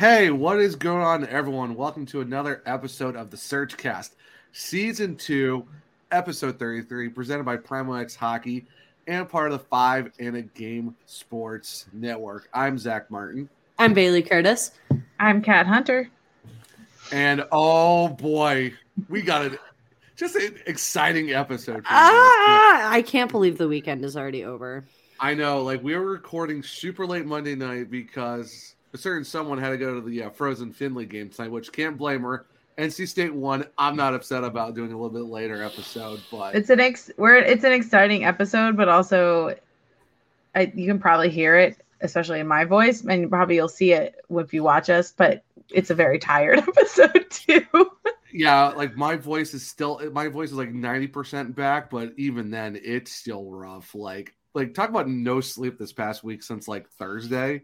Hey, what is going on, everyone? Welcome to another episode of the SurgeCast, Season 2, Episode 33, presented by Primo X Hockey and part of the Five in a Game Sports Network. I'm Zach Martin. I'm Bailey Curtis. I'm Kat Hunter. And oh boy, we got it. Just an exciting episode. Ah, I can't believe the weekend is already over. I know, like we were recording super late Monday night because a certain someone had to go to the uh, Frozen Finley game tonight, which can't blame her. NC State won. I'm not upset about doing a little bit later episode, but it's an ex where it's an exciting episode, but also I, you can probably hear it, especially in my voice, and probably you'll see it if you watch us. But it's a very tired episode too. yeah, like my voice is still my voice is like 90% back, but even then it's still rough. Like like talk about no sleep this past week since like Thursday,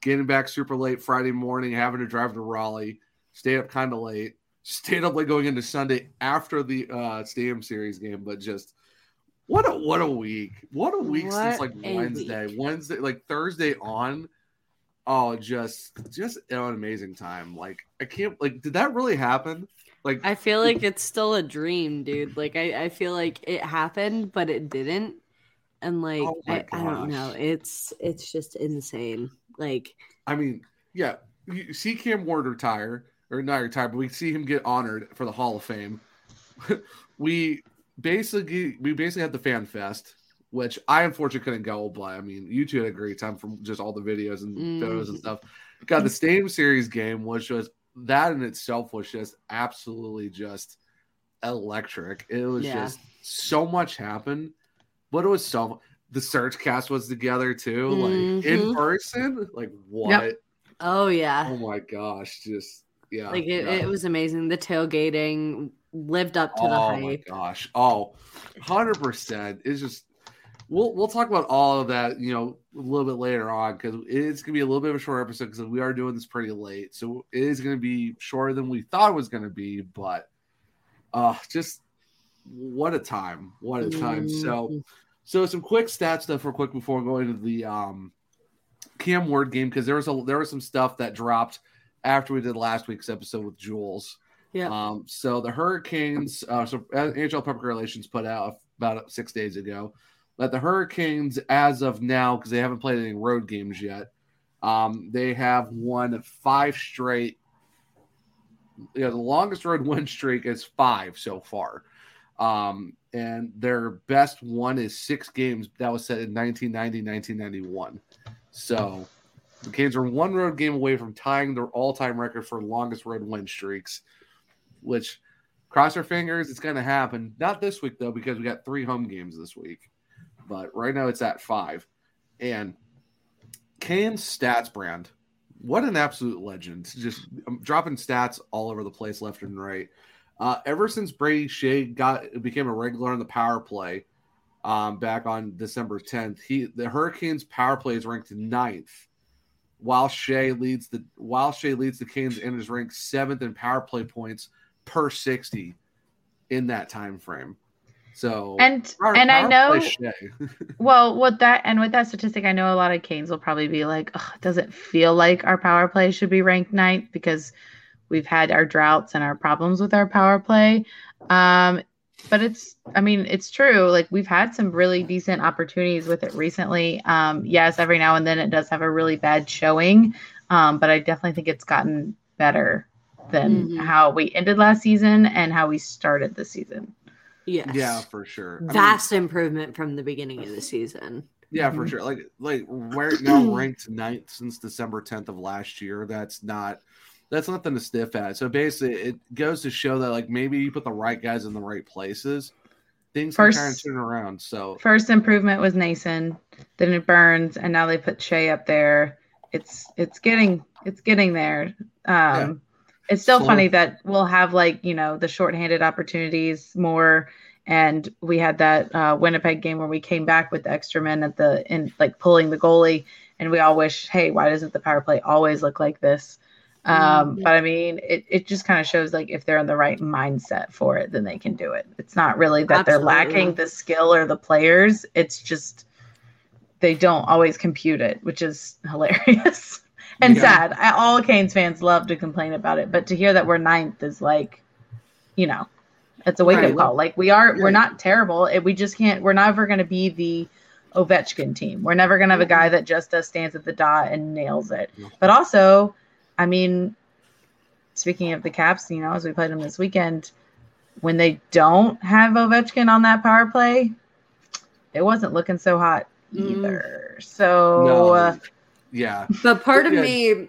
getting back super late Friday morning, having to drive to Raleigh, stay up kind of late, stayed up late going into Sunday after the uh stadium series game, but just what a what a week. What a week what since like Wednesday. Week. Wednesday, like Thursday on. Oh, just just an amazing time. Like I can't like did that really happen? Like I feel like it's still a dream, dude. Like I, I feel like it happened, but it didn't. And like oh I, I don't know. It's it's just insane. Like I mean, yeah, you see Cam Ward retire or not retire, but we see him get honored for the Hall of Fame. we basically we basically had the fan fest, which I unfortunately couldn't go, but I mean you two had a great time from just all the videos and mm. photos and stuff. Got the Stadium Series game, which was that in itself was just absolutely just electric. It was yeah. just so much happened, but it was so the SurgeCast was together too, mm-hmm. like in mm-hmm. person. Like what? Yep. Oh yeah. Oh my gosh, just yeah. Like it, yeah. it was amazing. The tailgating lived up to oh, the hype. Oh my gosh. Oh, 100%. It's just we'll we'll talk about all of that, you know, a little bit later on because it's gonna be a little bit of a short episode because we are doing this pretty late, so it is gonna be shorter than we thought it was gonna be. But uh, just what a time! What a time! Mm-hmm. So, so some quick stats stuff real quick before going to the um Cam Ward game because there was a there was some stuff that dropped after we did last week's episode with Jules. Yeah. Um, so the Hurricanes, uh, so NHL Public Relations put out about six days ago that the Hurricanes, as of now, because they haven't played any road games yet, um, they have won five straight. You know, the longest road win streak is five so far. Um, and their best one is six games that was set in 1990, 1991. So the Canes are one road game away from tying their all time record for longest road win streaks, which cross our fingers, it's going to happen. Not this week, though, because we got three home games this week but right now it's at five. And Kane's stats brand, what an absolute legend. Just um, dropping stats all over the place, left and right. Uh, ever since Brady Skjei got became a regular on the power play um, back on December 10th, he the Hurricanes power play is ranked ninth, while Skjei leads the while Skjei leads the Canes and is ranked seventh in power play points per 60 in that time frame. So and and I know well with that and with that statistic, I know a lot of Canes will probably be like, does it feel like our power play should be ranked ninth because we've had our droughts and our problems with our power play. Um, but it's I mean it's true. Like we've had some really decent opportunities with it recently. Um, yes, every now and then it does have a really bad showing, um, but I definitely think it's gotten better than mm-hmm. how we ended last season and how we started the season. Yes. Yeah, for sure. Vast I mean, improvement from the beginning of the season. Yeah, for mm-hmm. sure. Like like right now ranked ninth since December 10th of last year. That's not that's nothing to sniff at. So basically it goes to show that like maybe you put the right guys in the right places, things first, can kind of turn around. So first improvement was Nason, then it Burns, and now they put Skjei up there. It's it's getting it's getting there. Um yeah. It's still so, funny that we'll have like you know the shorthanded opportunities more, and we had that uh, Winnipeg game where we came back with the extra men at the in like pulling the goalie, and we all wish, hey, why doesn't the power play always look like this? Um, mm-hmm. But I mean, it, it just kind of shows like if they're in the right mindset for it, then they can do it. It's not really that Absolutely. they're lacking the skill or the players. It's just they don't always compute it, which is hilarious. and yeah. sad. I, all Canes fans love to complain about it, but to hear that we're ninth is like, you know, it's a wake up call. Like we are, right. we're not terrible. It, we just can't. We're never going to be the Ovechkin team. We're never going to have a guy that just does stands at the dot and nails it. But also, I mean, speaking of the Caps, you know, as we played them this weekend, when they don't have Ovechkin on that power play, it wasn't looking so hot mm. either. Mm. So, no. uh, yeah. But part of me,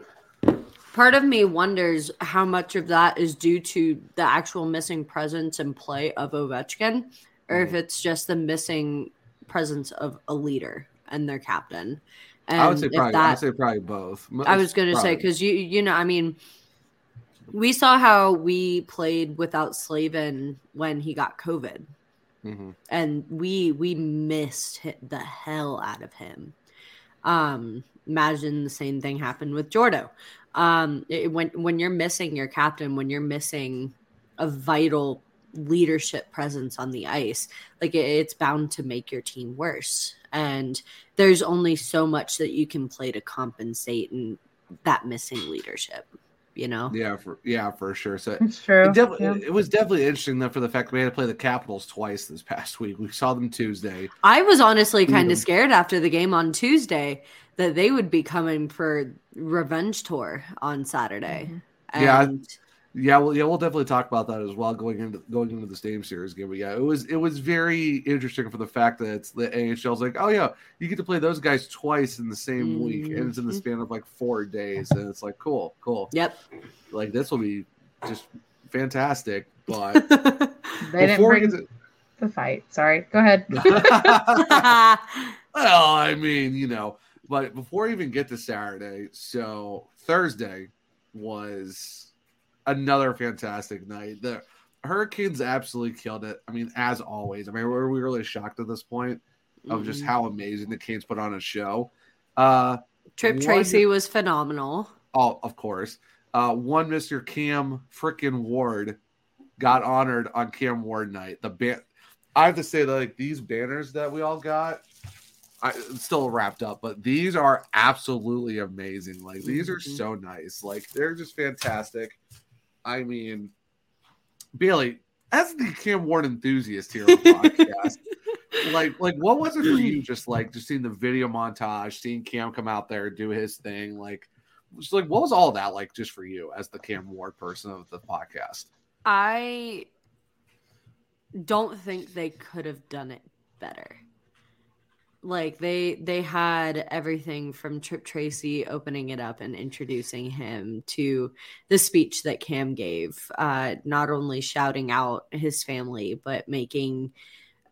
part of me wonders how much of that is due to the actual missing presence and play of Ovechkin, or mm. if it's just the missing presence of a leader and their captain. And I would say probably. That, I would say probably both. I was going to say because you you know I mean we saw how we played without Slavin when he got COVID, mm-hmm. and we we missed the hell out of him. Um, imagine the same thing happened with Jordo. Um, it, when when you're missing your captain, when you're missing a vital leadership presence on the ice, like it, it's bound to make your team worse. And there's only so much that you can play to compensate and that missing leadership you know. Yeah, for yeah, for sure. So it's true. It, def- yeah. it, was definitely interesting though for the fact that we had to play the Capitals twice this past week. We saw them Tuesday. I was honestly kind of scared after the game on Tuesday that they would be coming for revenge tour on Saturday. Mm-hmm. And yeah, yeah, well, yeah, we'll definitely talk about that as well going into going into the Stadium Series game. But yeah, it was it was very interesting for the fact that it's the AHL's like, oh yeah, you get to play those guys twice in the same mm-hmm. week, and it's in the mm-hmm. span of like four days, and it's like cool, cool. Yep. Like this will be just fantastic. But they didn't bring to... the fight. Sorry, go ahead. well, I mean, you know, but before we even get to Saturday, so Thursday was another fantastic night. The Hurricanes absolutely killed it. I mean, as always. I mean, were we really shocked at this point of just mm-hmm. how amazing the Canes put on a show? Uh, Trip one, Tracy was phenomenal. Oh, of course. Uh, one Mr. Cam frickin' Ward got honored on Cam Ward night. The ban- I have to say that like these banners that we all got, I still wrapped up, but these are absolutely amazing. Like these are mm-hmm. so nice. Like they're just fantastic. I mean, Bailey, as the Cam Ward enthusiast here on the podcast, like, like what was it for you? Just like just seeing the video montage, seeing Cam come out there do his thing, like, just like what was all that like just for you as the Cam Ward person of the podcast? I don't think they could have done it better like they they had everything from Trip Tracy opening it up and introducing him to the speech that Cam gave, uh, not only shouting out his family but making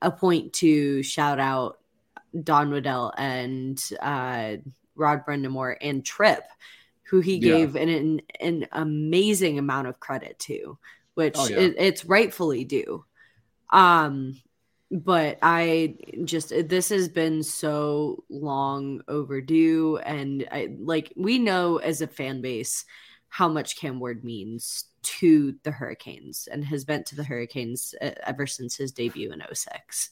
a point to shout out Don Waddell and uh, Rod Brind'Amour and Trip, who he yeah. gave an, an, an amazing amount of credit to, which oh, yeah. it, it's rightfully due. Um, but I just this has been so long overdue, and I like we know as a fan base how much Cam Ward means to the Hurricanes and has meant to the Hurricanes uh, ever since his debut in 06.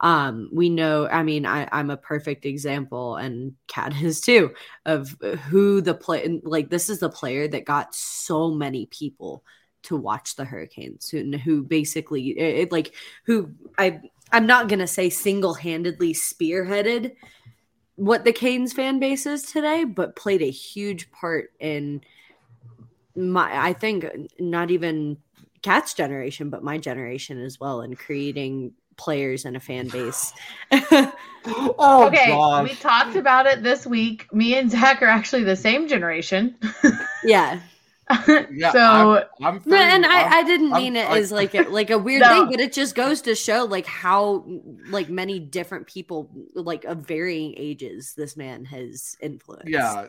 Um, we know, I mean, I, I'm a perfect example, and Kat is too, of who the play like this is the player that got so many people to watch the Hurricanes, who, who basically it, like who I I'm not gonna say single handedly spearheaded what the Canes fan base is today, but played a huge part in my I think not even Kat's generation, but my generation as well, in creating players and a fan base. oh, okay, gosh. we talked about it this week. Me and Zach are actually the same generation. yeah. yeah, so I'm, I'm and I, I didn't mean I'm, it as like a, like a weird no. thing, but it just goes to show like how like many different people like of varying ages this man has influenced. Yeah.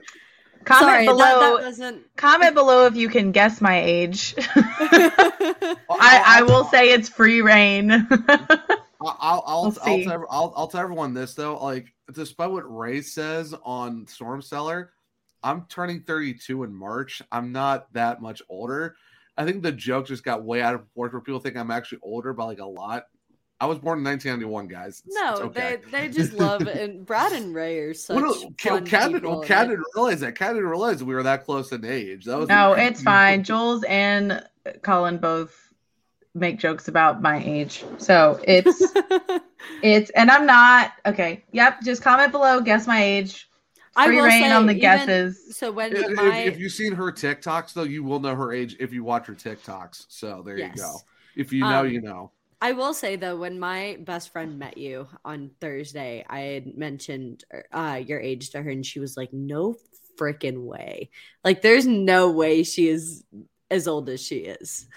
Comment Sorry, below. That, that. Comment below if you can guess my age. I, I will say it's free reign. I'll I'll I'll, we'll I'll, tell, I'll, I'll tell everyone this though. Like, despite what Ray says on Storm Cellar, I'm turning 32 in March. I'm not that much older. I think the joke just got way out of proportion where people think I'm actually older by like a lot. I was born in 1991, guys. It's, no, it's okay. they they just love it. And Brad and Ray are such Well, no, Kat, fun Kat, people. well, Kat didn't realize that. Kat didn't realize we were that close in age. That was No, it's fine. Jules and Colin both make jokes about my age. So it's it's and I'm not okay. Yep, just comment below, guess my age. I Free will reign say, on the even- guesses. So when If, if- my if you've seen her TikToks, though, you will know her age if you watch her TikToks. So there Yes. you go. If you know, Um, you know. I will say though, when my best friend met you on Thursday, I had mentioned uh, your age to her, and she was like, "No freaking way! Like, there's no way she is as old as she is.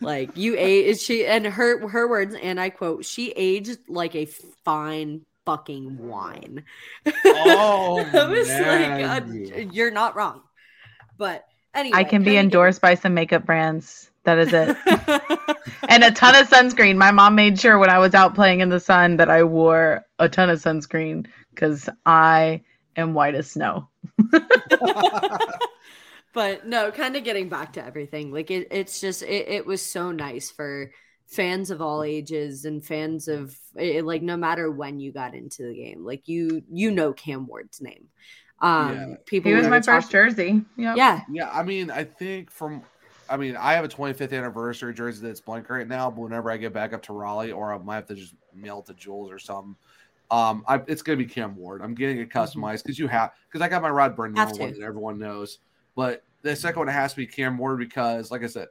Like, you age she and her her words, and I quote: She aged like a fine fucking wine. Oh, I was man. like, uh, "You're not wrong." But anyway, I can be kinda endorsed by some makeup brands. That is it. and a ton of sunscreen. My mom made sure when I was out playing in the sun that I wore a ton of sunscreen because I am white as snow. but no kind of getting back to everything like it, it's just it, it was so nice for fans of all ages and fans of it, like no matter when you got into the game like you you know cam ward's name um Yeah. people He was were my talking- first jersey. Yep. yeah Yeah, I mean, I think from, I mean, I have a 25th anniversary jersey that's blank right now, but whenever I get back up to Raleigh, or I might have to just mail it to Jules or something, um, I, it's gonna be Cam Ward. I'm getting it customized because you have, because I got my Rod Brendan Mm-hmm. One that everyone knows, but the second one has to be Cam Ward because, like I said,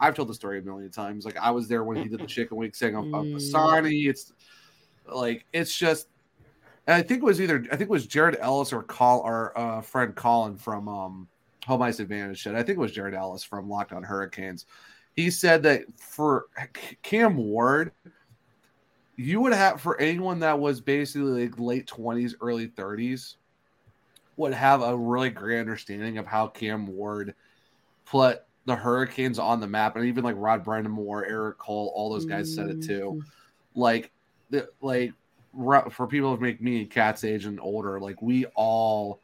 I've told the story a million times. Like I was there when he did the Chicken wing saying of Mm. Pisani. It's like it's just. I think it was either I think it was Jared Ellis or call our uh, friend Colin from um, Home Ice Advantage said. I think it was Jared Ellis from Locked On Hurricanes. He said that for Cam Ward, you would have for anyone that was basically like late twenties, early thirties, would have a really great understanding of how Cam Ward put the Hurricanes on the map, and even like Rod Brind'Amour, Eric Cole, all those guys said it too. Mm-hmm. Like, the, like for people who make me and Kat's age and older, like we all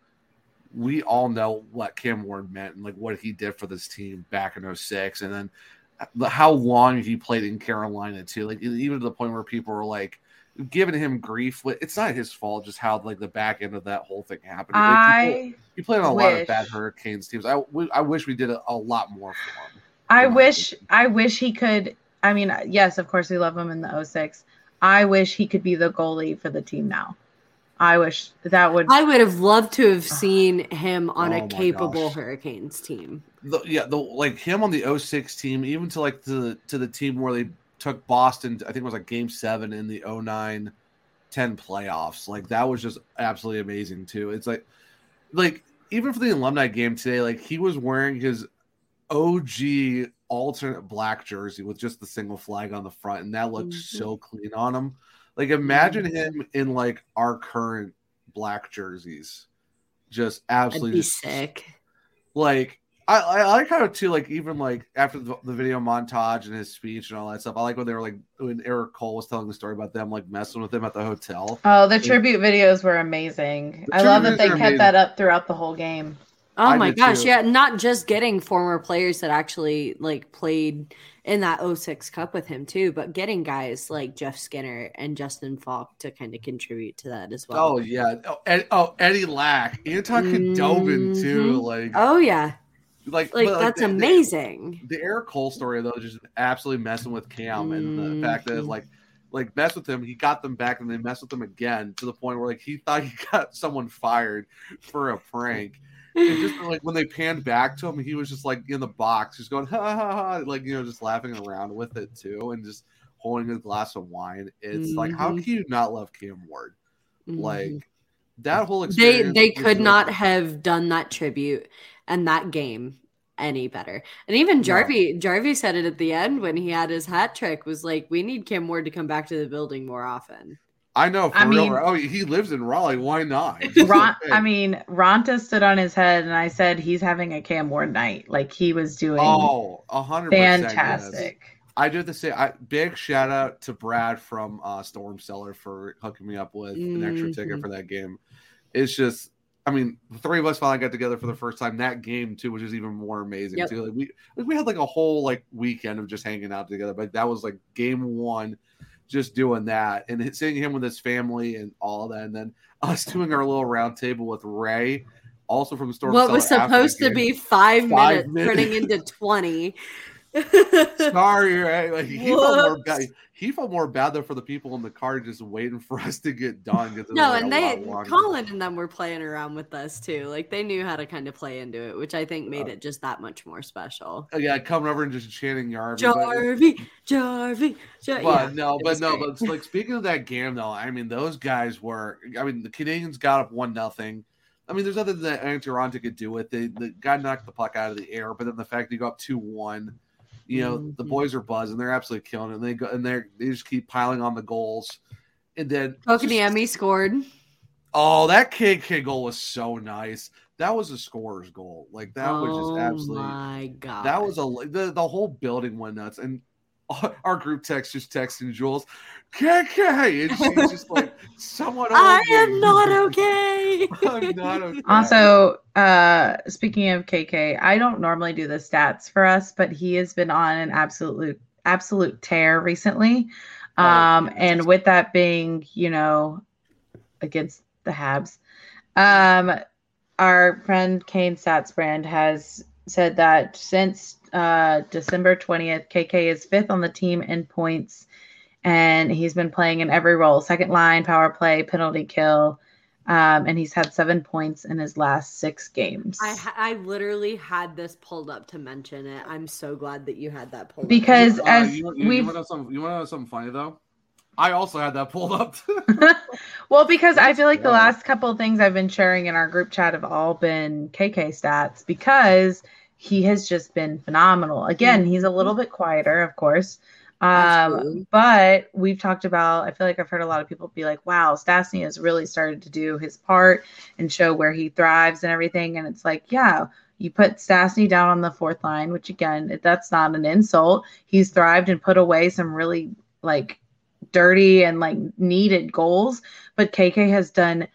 we all know what Cam Ward meant and like what he did for this team back in 06 and then uh, how long he played in Carolina too. Like even to the point where people were like giving him grief. It's not his fault, just how like the back end of that whole thing happened. Like, he, played, he played on a lot of bad Hurricanes teams. I, I wish we did a, a lot more for him. I wish. I wish he could I mean yes, of course we love him in the 06. I wish he could be the goalie for the team now. I wish that would i would have loved to have seen him on Oh a capable gosh. hurricanes team the, yeah, the like him on the 06 team, even to like the to the team where they took Boston, I think it was like game seven in the 09 10 playoffs. Like that was just absolutely amazing too. It's like like even for the alumni game today, like he was wearing his OG alternate black jersey with just the single flag on the front, and that looked Mhm. so clean on him. Like imagine him in like our current black jerseys. Just absolutely sick like I, I I like how too like even like after the, the video montage and his speech and all that stuff. I like when they were like when Eric Cole was telling the story about them like messing with him at the hotel. Oh, the tribute videos were amazing. The I love that they kept amazing. that up throughout the whole game. Oh I my gosh, too. yeah, not just getting former players that actually like played in that 06 Cup with him too, but getting guys like Jeff Skinner and Justin Faulk to kind of contribute to that as well. Oh yeah. Oh, Ed, oh Eddie Lack, Anton Khudobin too. Mhm. Like Oh yeah. Like Like that's the- the- amazing. The, Eric Cole story though, just absolutely messing with Cam and the fact that Mhm. like like mess with him, he got them back and they messed with him again to the point where like he thought he got someone fired for a prank. And just like when they panned back to him, he was just like in the box, just going ha ha ha, like you know, just laughing around with it too, and just holding a glass of wine. It's like how Mhm. can you not love Cam Ward? Mhm. Like that whole experience. they was could really not have done that tribute and that game any better. And even No. Jarvie Jarvie said it at the end when he had his hat trick was like, we need Cam Ward to come back to the building more often. I know. For I real. mean- oh, he lives in Raleigh. Why not? Ron, I mean, Raanta stood on his head, and I said he's having a Cam Ward night. Like he was doing oh, a hundred percent. yes. fantastic. I do have to say, I big shout out to Brad from uh, Storm Cellar for hooking me up with an extra ticket Mhm. for that game. It's just, I mean, the three of us finally got together for the first time. That game too, which is even more amazing Yep. too. Like we, like we had like a whole like weekend of just hanging out together, but that was like game one. just doing that and seeing him with his family and all that, and then us doing our little round table with Ray, also from Storm. What was supposed to be five, Five minutes, minutes. turning into twenty. Sorry, right? Like he felt more bad. He felt more bad though for the people in the car just waiting for us to get done. No, like, and they. Colin and them were playing around with us too. Like they knew how to kind of play into it, which I think made Uh, it just that much more special. Oh, yeah, coming over and just chanting Yarvy. but- Jarvie, Jarvie, Jar- But yeah, no, but no, great. but like speaking of that game though, I mean those guys were. I mean the Canadiens got up one nothing. I mean, there's nothing that Toronto could do with it. The guy knocked the puck out of the air, but then the fact that they go up two one, you know, the Mhm. boys are buzzing. They're absolutely killing it. And they go and they they just keep piling on the goals. And then Kotkaniemi scored. oh, that kid kid goal was so nice. That was a scorer's goal. Like that was oh just absolutely. my god, That was a the, the whole building went nuts, and our group text just texting Jules, KK, and she's just like, "Someone, I am not okay. I'm not okay. Also, uh, speaking of KK, I don't normally do the stats for us, but he has been on an absolute absolute tear recently. Oh, Um, yes. and with that being, you know, against the Habs, um, our friend Kane Statsbrand has said that since uh, December 20th, KK is fifth on the team in points, and he's been playing in every role second line, power play, penalty kill. Um, and he's had seven points in his last six games. I I literally had this pulled up to mention it. I'm so glad that you had that pulled up. Because Uh, as you, you, you we've want to know something? You want to know something funny though? I also had that pulled up. well, because I feel like the last couple of things I've been sharing in our group chat have all been KK stats because he has just been phenomenal. Again, he's a little bit quieter, of course. Um, but we've talked about, I feel like I've heard a lot of people be like, wow, Stastny has really started to do his part and show where he thrives and everything. And it's like, yeah, you put Stastny down on the fourth line, which again, that's not an insult. He's thrived and put away some really like dirty and like needed goals, but KK has done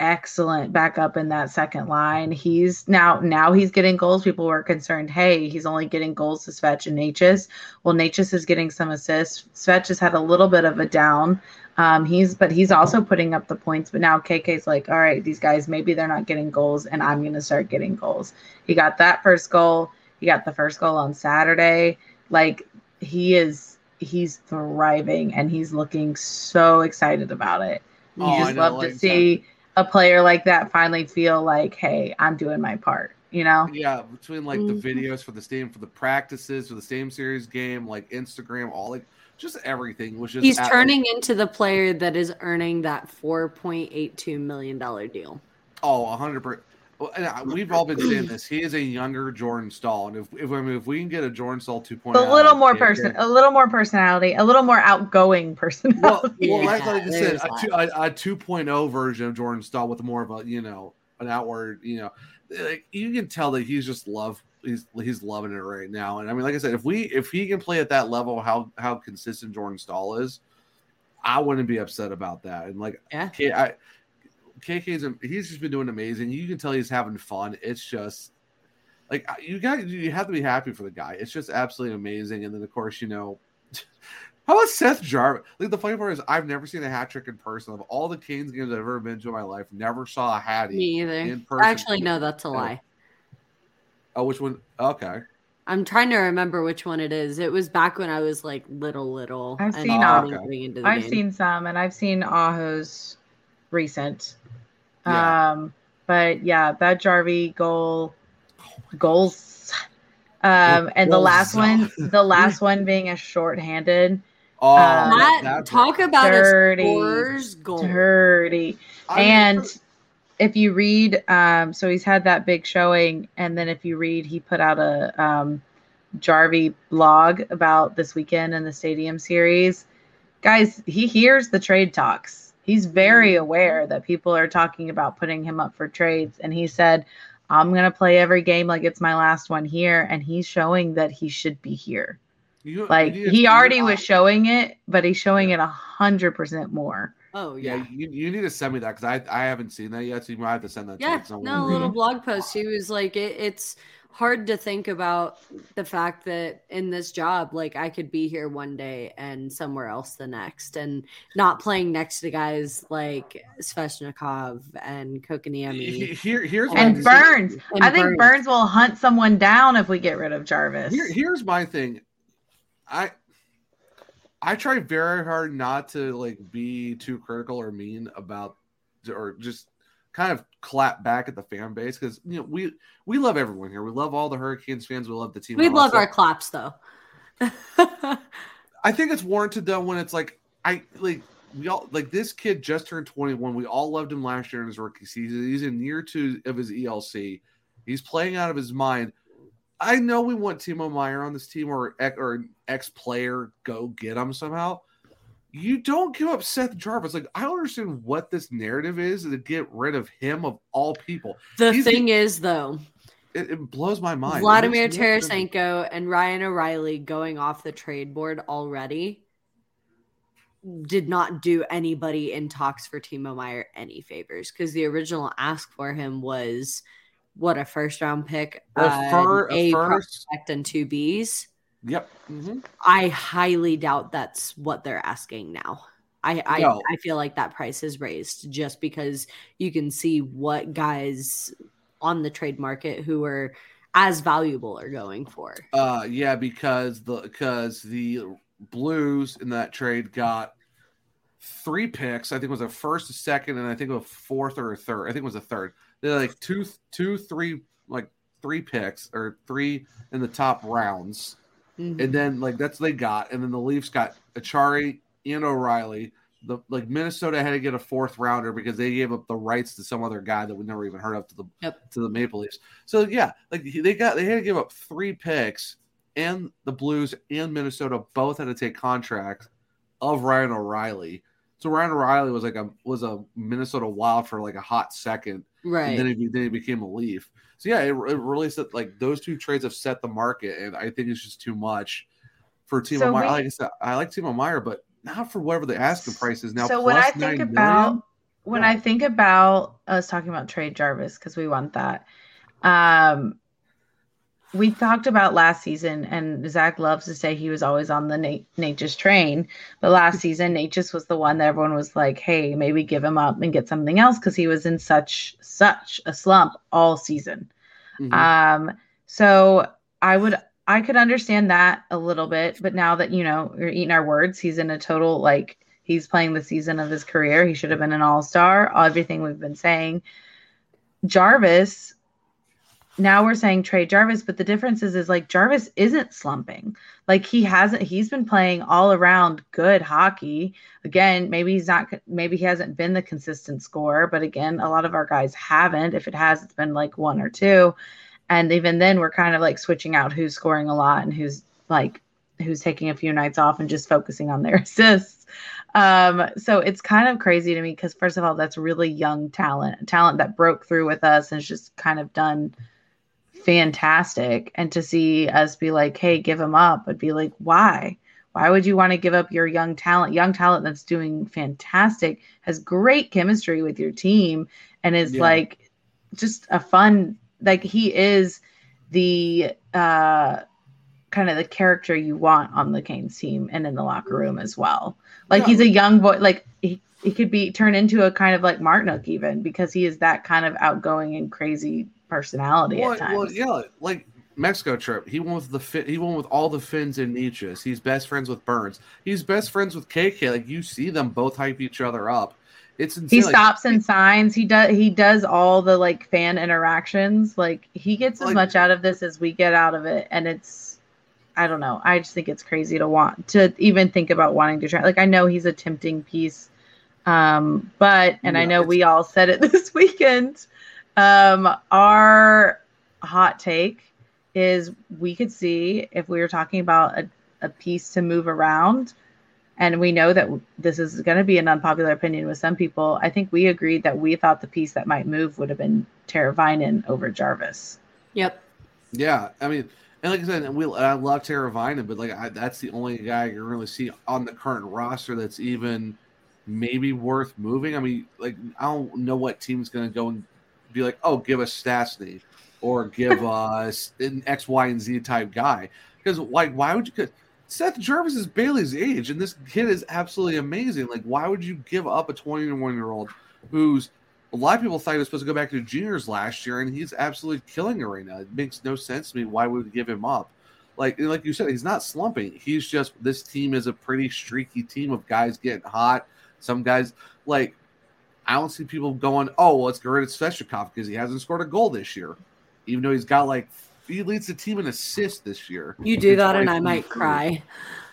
excellent back up in that second line. He's now now he's getting goals. People were concerned, hey, he's only getting goals to Svech and Necas. Well, Necas is getting some assists. Svech has had a little bit of a down. Um, he's but he's also putting up the points. But now KK's like, all right, these guys maybe they're not getting goals, and I'm gonna start getting goals. He got that first goal. He got the first goal on Saturday. Like he is he's thriving and he's looking so excited about it. You Oh, just love to see a player like that finally feel like, hey, I'm doing my part, you know? yeah, between like Mhm. the videos for the stadium, for the practices, for the stadium series game, like Instagram, all like just everything was just He's at- turning into the player that is earning that four point eight two million dollar deal. Oh, hundred percent. Well, uh, we've all been saying this. He is a younger Jordan Staal, and if if, I mean, if we can get a Jordan Staal 2.0, a little more KK person, a little more personality, a little more outgoing personality. well Yeah, like, like I said, a, two, a, a 2.0 version of Jordan Staal with more of a you know an outward you know like you can tell that he's just love he's he's loving it right now. And I mean, like I said, if we if he can play at that level, how how consistent Jordan Staal is, I wouldn't be upset about that. And like Yeah. K, I, KK's he's just been doing amazing. You can tell he's having fun. It's just like you got you have to be happy for the guy. It's just absolutely amazing. And then of course you know. How about Seth Jarvis? Like the funny part is, I've never seen a hat trick in person. Of all the Canes games I've ever been to in my life, never saw a hattie. Me either. In person. Actually, no, that's a lie. Oh, which one? Okay. I'm trying to remember which one it is. It was back when I was like little, little. I've seen starting all- ah, getting into the I've game. seen some, and I've seen Aho's recent. Yeah. Um, but yeah, that Jarvie goal, goals, um, and the Goals. last one, the last one being a short-handed, Oh, Um, that, that's talk about dirty, a scorer's goal. dirty. I and remember- if you read um so he's had that big showing and then if you read he put out a um jarvie blog about this weekend in the stadium series guys he hears the trade talks he's very aware that people are talking about putting him up for trades and he said i'm going to play every game like it's my last one here and he's showing that he should be here you- like you he already was showing it but he's showing it a hundred percent more Oh Yeah, yeah. you, you need to send me that because I I haven't seen that yet. So you might have to send that. to Yeah, me, 'cause I no, a little blog post. He was like, it, it's hard to think about the fact that in this job, like I could be here one day and somewhere else the next, and not playing next to guys like Svechnikov and Kotkaniemi. Here, here's and Burns. And I think Burns. Burns will hunt someone down if we get rid of Jarvis. Here, here's my thing. I I try very hard not to like be too critical or mean about or just kind of clap back at the fan base because you know we we love everyone here. We love all the Hurricanes fans. We love the team. We love our claps though. I think it's warranted though when it's like I like we all like this kid just turned 21. We all loved him last year in his rookie season. He's in year two of his ELC. He's playing out of his mind. I know we want Timo Meier on this team or or ex player go get him somehow you don't give up Seth Jarvis. Like, I don't understand what this narrative is to get rid of him of all people. The He's, thing is, though, it, it, blows my mind. Vladimir Tarasenko and Ryan O'Reilly going off the trade board already did not do anybody in talks for Timo Meier any favors because the original ask for him was what a first round pick, a, uh, a, a first, prospect, and two Bs. Yep. Mm-hmm. I highly doubt that's what they're asking now. I I, no. I feel like that price is raised just because you can see what guys on the trade market who are as valuable are going for. Uh yeah, because the because the Blues in that trade got three picks. I think it was a first, a second, and I think it was a fourth or a third. I think it was a third. They're like two, two, three, like three picks or three in the top rounds Mm-hmm. And then like that's they got, and then the Leafs got Acciari and O'Reilly. The like Minnesota had to get a fourth rounder because they gave up the rights to some other guy that we never even heard of to the yep. to the Maple Leafs. So yeah, like they got they had to give up three picks, and the Blues and Minnesota both had to take contracts of Ryan O'Reilly. So Ryan O'Reilly was like a was a Minnesota Wild for like a hot second, right? And then he then he became a Leaf. So yeah, it, it really set like those two trades have set the market, and I think it's just too much for Timo so Meier. like I said, I like Timo Meier, but not for whatever the asking price is now. So when I think about million, when yeah. I think about us talking about trade Jarvis because we want that. Um, we talked about last season, and Zach loves to say he was always on the Nate Necas train. But last season, Necas was the one that everyone was like, "Hey, maybe give him up and get something else," because he was in such such a slump all season. Mm-hmm. Um, so I would I could understand that a little bit, but now that you know you're eating our words, he's in a total like he's playing the season of his career. He should have been an all star. Everything we've been saying. Jarvis, now we're saying trade Jarvis, but the difference is is like Jarvis isn't slumping. Like he hasn't he's been playing all around good hockey. Again, maybe he's not maybe he hasn't been the consistent scorer, but again, a lot of our guys haven't. If it has, it's been like one or two. And even then we're kind of like switching out who's scoring a lot and who's like who's taking a few nights off and just focusing on their assists. Um, so it's kind of crazy to me because first of all, that's really young talent, talent that broke through with us and just kind of done fantastic. And to see us be like, hey, give him up, I'd be like, why? Why would you want to give up your young talent? Young talent that's doing fantastic, has great chemistry with your team, and is yeah. like just a fun, like he is the uh kind of the character you want on the Canes team and in the locker room as well. Like yeah. he's a young boy, like he, he could be turned into a kind of like Martinook even because he is that kind of outgoing and crazy personality well, at times. Well, yeah, like Mexico trip. He went with the fit. He went with all the Finns and Necas. He's best friends with Burns. He's best friends with KK. Like you see them both hype each other up. It's insane. He stops and signs. He does. He does all the like fan interactions. Like he gets as like, much out of this as we get out of it, and it's. I don't know. I just think it's crazy to want to even think about wanting to try. Like I know he's a tempting piece, um, but and I know we all said it this weekend um, our hot take is we could see if we were talking about a, a piece to move around, and we know that this is going to be an unpopular opinion with some people. I think we agreed that we thought the piece that might move would have been Teravainen over Jarvis. Yep. Yeah, I mean, and like I said, we I love Teravainen, but like I, that's the only guy you really see on the current roster that's even maybe worth moving. I mean, like I don't know what team's going to go and be like, oh, give us Stastny or give us an X, Y, and Z type guy. Because like, why would you? Seth Jarvis is Bailey's age, and this kid is absolutely amazing. Like, why would you give up a 21 year old who's a lot of people thought he was supposed to go back to juniors last year, and he's absolutely killing it right now. It makes no sense to me. Why would we give him up? Like, like you said, he's not slumping. He's just this team is a pretty streaky team of guys getting hot. Some guys like I don't see people going, oh, well, let's get rid of Svechnikov because he hasn't scored a goal this year, even though he's got like he leads the team in assists this year. You do that, and I might cry.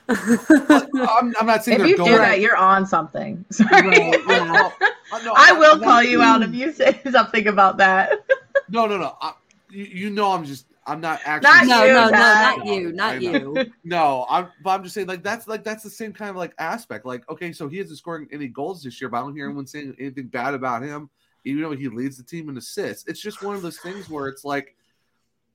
I'm, I'm, not saying if you do that, you're on something. Right, yeah. Uh, no, I will I'm call you out if you say something about that. no, no, no. I, you, you, know, I'm just. I'm not actually. Not no, you, no, no, not you, not you. No, I'm. But I'm just saying, like that's like that's the same kind of like aspect. Like, okay, so he hasn't scored any goals this year, but I don't hear anyone saying anything bad about him, even though he leads the team in assists. It's just one of those things where it's like,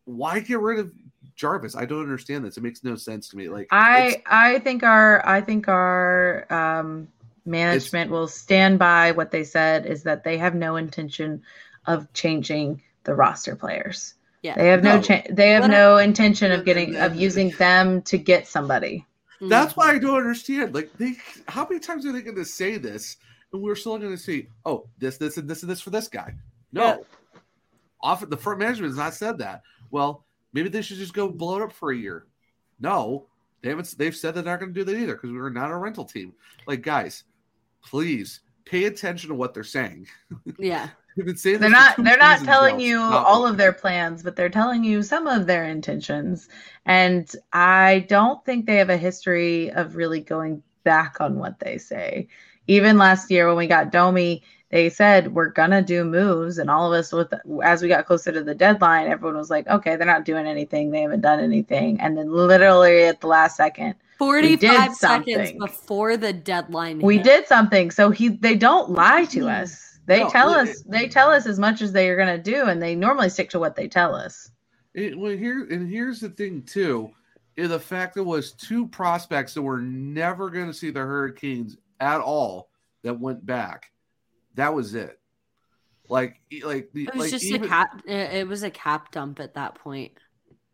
why get rid of Jarvis. I don't understand this. It makes no sense to me. Like I I think our I think our um management will stand by what they said is that they have no intention of changing the roster players. Yeah. They have no, no cha- they have no intention of getting of using them to get somebody. Mm-hmm. That's why I don't understand. Like they how many times are they going to say this and we're still going to see, "Oh, this this and this and this for this guy." No. Yeah. Off the front management has not said that. Well, Maybe they should just go blow it up for a year. No, they haven't. They've said they're not going to do that either because we're not a rental team. Like guys, please pay attention to what they're saying. Yeah. they're not they're not telling now. you not all of their plans but they're telling you some of their intentions. And i don't think they have a history of really going back on what they say. Even last year when we got domi they said we're gonna do moves. And all of us with as we got closer to the deadline everyone was like okay they're not doing anything. They haven't done anything. And then literally at the last second 45 seconds before the deadline we hit. did something. So he they don't lie to mm. us they no, tell us it, they tell us as much as they are going to do and they normally stick to what they tell us it, well here and here's the thing too is the fact there was two prospects that were never going to see the hurricanes at all that went back that was it. Like, like the, it was like just even, a cap. It was a cap dump at that point.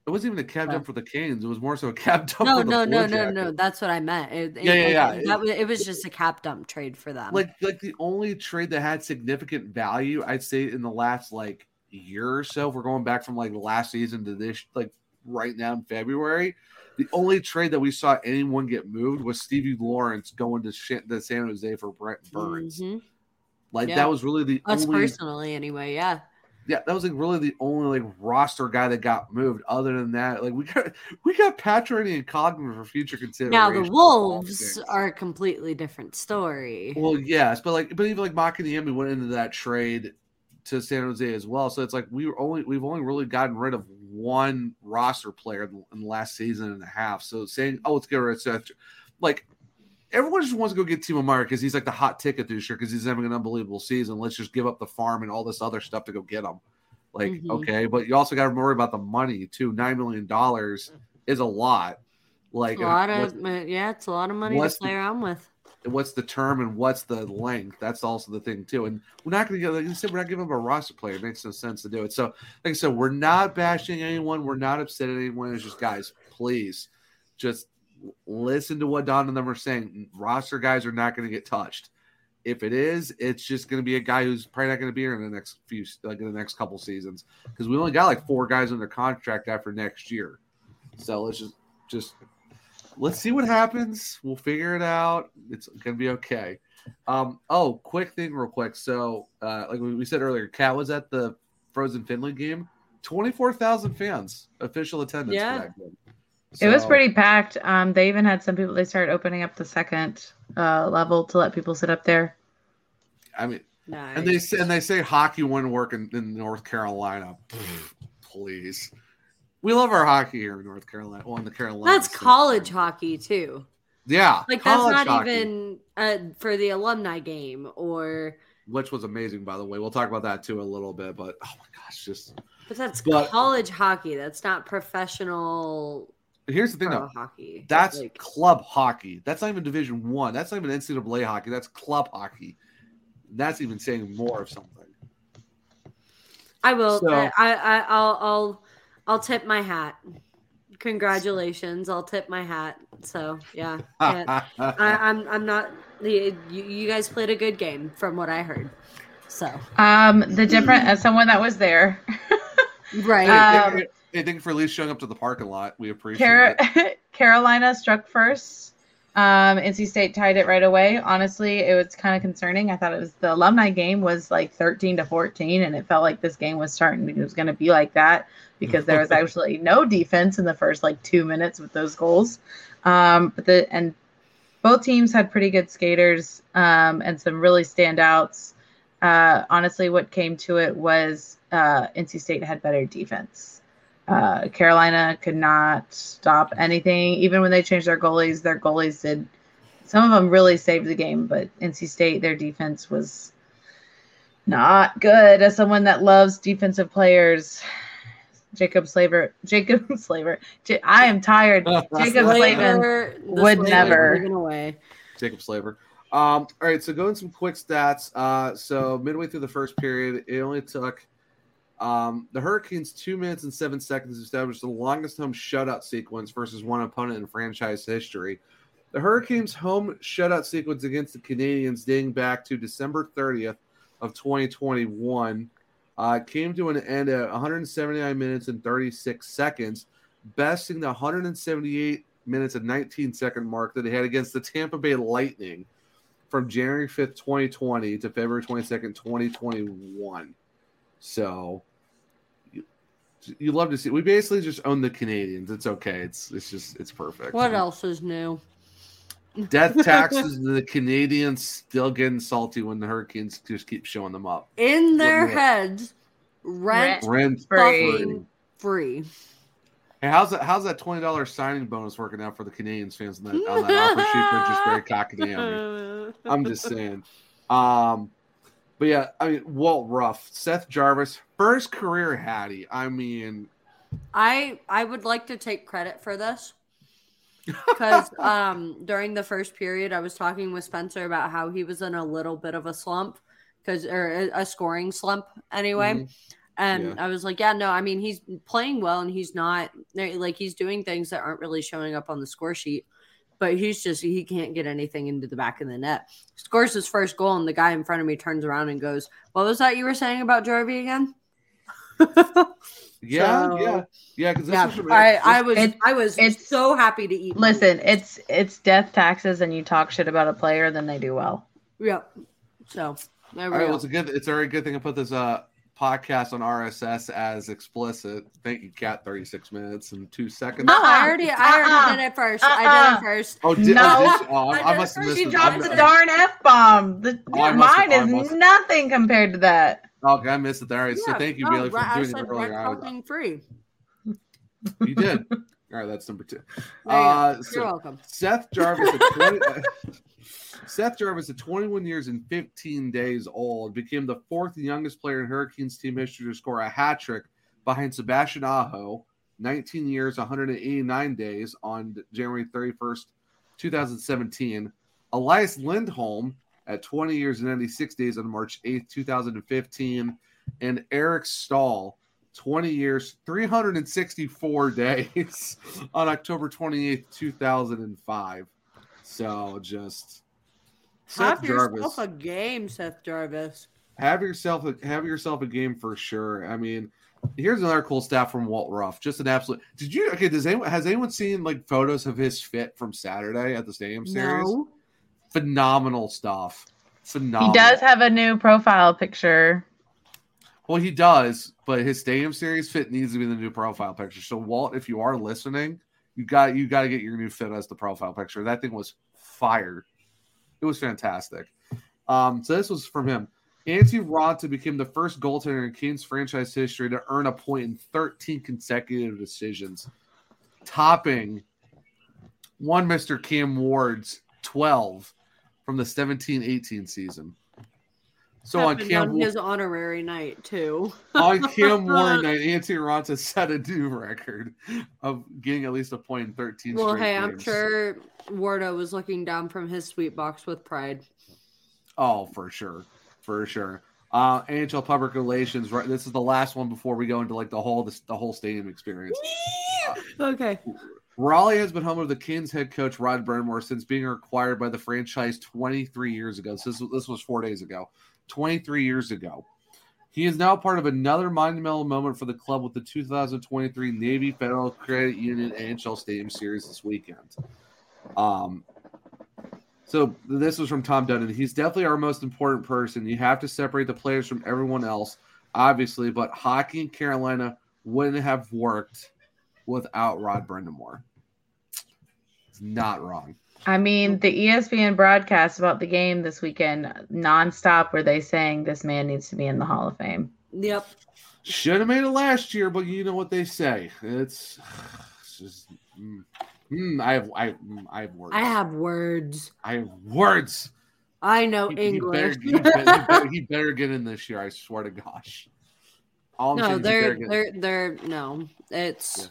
It wasn't even a cap dump for the Canes. It was more so a cap dump. No, no, no, no, no. That's what I meant. It, yeah, yeah, yeah. It was just a cap dump trade for them. Like, like the only trade that had significant value, I'd say, in the last like year or so. If we're going back from like last season to this, like right now in February, the only trade that we saw anyone get moved was Stevie Lorentz going to, San Jose for Brent Burns. Mm-hmm. Like that was really the us personally, anyway. Yeah. Yeah, that was like really the only like roster guy that got moved. Other than that, like we got we got Pacioretty and Coghlan for future consideration. Now the Wolves are a completely different story. Well, yes, but like but even like Makiniemi went into that trade to San Jose as well. So it's like we were only we've only really gotten rid of one roster player in the last season and a half. So saying, oh, let's get rid of Seth, like everyone just wants to go get Timo Meier because he's like the hot ticket this year because he's having an unbelievable season. Let's just give up the farm and all this other stuff to go get him. Like, mm-hmm. okay, but you also got to worry about the money too. Nine million dollars is a lot. Like a lot of yeah, it's a lot of money to play the, around with. What's the term and what's the length? That's also the thing too. And we're not going to like you said, we're not giving him a roster player. It makes no sense to do it. So, like I said, we're not bashing anyone. We're not upset at anyone. It's just guys, please, just listen to what Don and them are saying. Roster guys are not going to get touched. If it is, it's just going to be a guy who's probably not going to be here in the next few, like in the next couple seasons, because we only got like four guys under contract after next year. So let's just, just let's see what happens. We'll figure it out. It's going to be okay. Um, oh, quick thing, real quick. So, uh, like we said earlier, Kat was at the Frozen Finland game. Twenty four thousand fans, official attendance. Yeah. So, it was pretty packed. Um, they even had some people. They started opening up the second uh, level to let people sit up there. I mean, nice. and they say, and they say hockey wouldn't work in, in North Carolina. Please, we love our hockey here in North Carolina. Well, in the Carolina. That's college hockey too. Yeah, like that's not hockey. even uh, for the alumni game or. Which was amazing, by the way. We'll talk about that too a little bit. But oh my gosh, just. But that's but, college hockey. That's not professional Here's the thing, though. Hockey. That's like, club hockey. That's not even Division One. That's not even NCAA hockey. That's club hockey. That's even saying more of something. I will. So- I, I, I'll, I'll, I'll tip my hat. Congratulations! I'll tip my hat. So yeah, can't- I, I'm, I'm not. You, you guys played a good game, from what I heard. So Um, the different as someone that was there, right. Uh, Hey, thank- you for at least showing up to the parking lot. We appreciate Car- it. Carolina struck first. Um, NC State tied it right away. Honestly, it was kind of concerning. I thought it was the alumni game was like 13 to 14, and it felt like this game was starting. It was going to be like that because there was actually no defense in the first like two minutes with those goals. Um, but the and both teams had pretty good skaters um, and some really standouts. Uh, honestly, what came to it was uh, NC State had better defense. Uh, Carolina could not stop anything. Even when they changed their goalies, their goalies did. Some of them really saved the game, but NC State, their defense was not good. As someone that loves defensive players, Jacob Slaver, Jacob Slaver, J- I am tired. Jacob Slaver would Slavin never. away. Jacob Slaver. Um, all right, so going some quick stats. Uh, so midway through the first period, it only took um, the Hurricanes two minutes and seven seconds established the longest home shutout sequence versus one opponent in franchise history. The Hurricanes' home shutout sequence against the Canadiens, dating back to December 30th of 2021, uh, came to an end at 179 minutes and 36 seconds, besting the 178 minutes and 19 second mark that they had against the Tampa Bay Lightning from January 5th, 2020 to February 22nd, 2021. So you, you love to see we basically just own the Canadiens. It's okay. It's it's just it's perfect. What else is new? Death taxes the Canadiens still getting salty when the Hurricanes just keep showing them up. In their What- heads, rent Rent Free. fucking free. Hey, how's that? How's that twenty dollars signing bonus working out for the Canadiens fans on that, on that offer sheet? They're just very cockadammy. I'm just saying. Um, but yeah, I mean, Walt Ruff, Seth Jarvis, first career Hattie. I mean, I I would like to take credit for this because um during the first period I was talking with Spencer about how he was in a little bit of a slump because or a, scoring slump anyway. Mhm. And Yeah. I was like, yeah, no, I mean he's playing well and he's not like he's doing things that aren't really showing up on the score sheet. But he's just he can't get anything into the back of the net. Scores his first goal, and the guy in front of me turns around and goes, "What was that you were saying about Jarvie again?" yeah, So- yeah, yeah. Because Yeah, I, I was It's- I was it's- so happy to eat. listen, it's it's death taxes, and you talk shit about a player, then they do well. yeah. So there we right. go. Well, it's a good. It's a very good thing to put this uh podcast on RSS as explicit. Thank you, Kat. Thirty six minutes and two seconds. no, Uh-uh. I already I already Uh-uh. did it 1st I did Uh-uh. it first. Oh, did, No. oh, did oh, I I, did I it must have first. missed She it. dropped I'm- the darn f bomb. The Oh, I have- mine is must- nothing compared to that. Okay, I missed it there. All right, so thank you, no, Bailey, for right, I doing said it earlier. rent I was- free. You did. All right, that's number two. You uh, You're so welcome. Seth Jarvis, 20, Seth Jarvis, at 21 years and 15 days old, became the fourth youngest player in Hurricanes team history to score a hat trick behind Sebastian Aho, 19 years, 189 days on January 31st, 2017. Elias Lindholm at 20 years and 96 days on March 8th, 2015. And Eric Staal, 20 years, 364 days on October 28th, 2005. So just Seth Have Jarvis. yourself a game, Seth Jarvis. have yourself a, have yourself a game for sure. I mean, here's another cool stat from Walt Ruff. Just an absolute. Did you okay? Does anyone has anyone seen like photos of his fit from Saturday at the Stadium Series? No. Phenomenal stuff. Phenomenal. He does have a new profile picture. Well, he does, but his Stadium Series fit needs to be the new profile picture. So, Walt, if you are listening, you got you got to get your new fit as the profile picture. That thing was fire. It was fantastic. Um, so this was from him. Antti Raanta became the first goaltender in Canes franchise history to earn a point in 13 consecutive decisions, topping one Mr. Cam Ward's 12 from the 17-18 season. So on Cam on his honorary night too. on Cam Ward night, Antti Raanta set a new record of getting at least a point in 13 Well, hey, I'm sure Wardo was looking down from his sweet box with pride. Oh, for sure. For sure. Uh, NHL public relations. Right, this is the last one before we go into like the whole the, the whole stadium experience. okay. Raleigh has been home of the Canes head coach Rod Brind'Amour since being acquired by the franchise 23 years ago. So this, this was four days ago, 23 years ago. He is now part of another monumental moment for the club with the 2023 Navy Federal Credit Union NHL Stadium Series this weekend. Um, so this was from Tom Dundon. He's definitely our most important person. You have to separate the players from everyone else, obviously, but hockey in Carolina wouldn't have worked without Rod Brind'Amour. It's not wrong. I mean, the ESPN broadcast about the game this weekend nonstop were they saying this man needs to be in the Hall of Fame. Yep. Should have made it last year, but you know what they say. It's, it's just. Mm, mm, I have I mm, I have words. I have words. I have words. I know He- he English. better- He better, he, better, he better get in this year. I swear to gosh. All no, saying is he better they're they're they're no. It's. Yeah.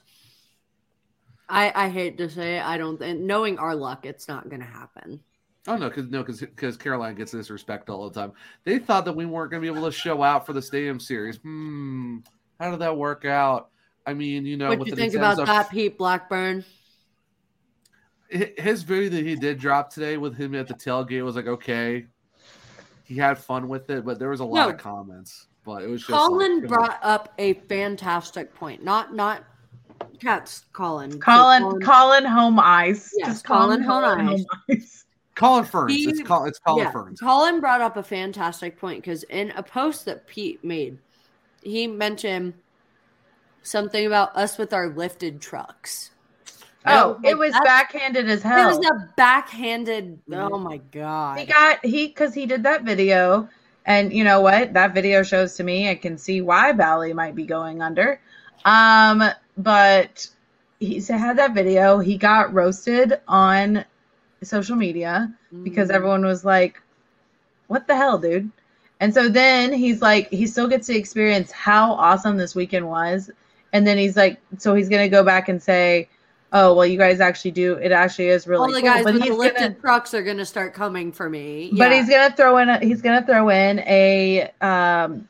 I I hate to say it. I don't. think knowing our luck, it's not going to happen. Oh no, because no, because Caroline gets this respect all the time. They thought that we weren't going to be able to show out for the stadium series. Hmm, how did that work out? I mean, you know, what do you think about that, Pete Blackburn? his video that he did drop today with him at the tailgate was like okay. He had fun with it, but there was a lot No. of comments. But it was just Colin like, brought up a fantastic point. Not not Cat's Colin. So Colin, Colin Home Eyes. Yes, Just call Colin Home Eyes. Eyes. Colin Ferns. He- it's Colin. It's Colin yeah, Ferns. Colin brought up a fantastic point because in a post that Pete made, he mentioned something about us with our lifted trucks. Oh, Like, it was backhanded as hell. It was a backhanded. Oh my god! he got he because he did that video and you know what that video shows to me i can see why bally might be going under um but he had that video. He got roasted on social media because Mhm. everyone was like what the hell dude? And so then he's like he still gets to experience how awesome this weekend was. And then he's like so he's gonna go back and say oh well you guys actually do it actually is really all the cool. guys but with he's the lifted gonna trucks are gonna start coming for me. but he's gonna throw in a, he's gonna throw in a um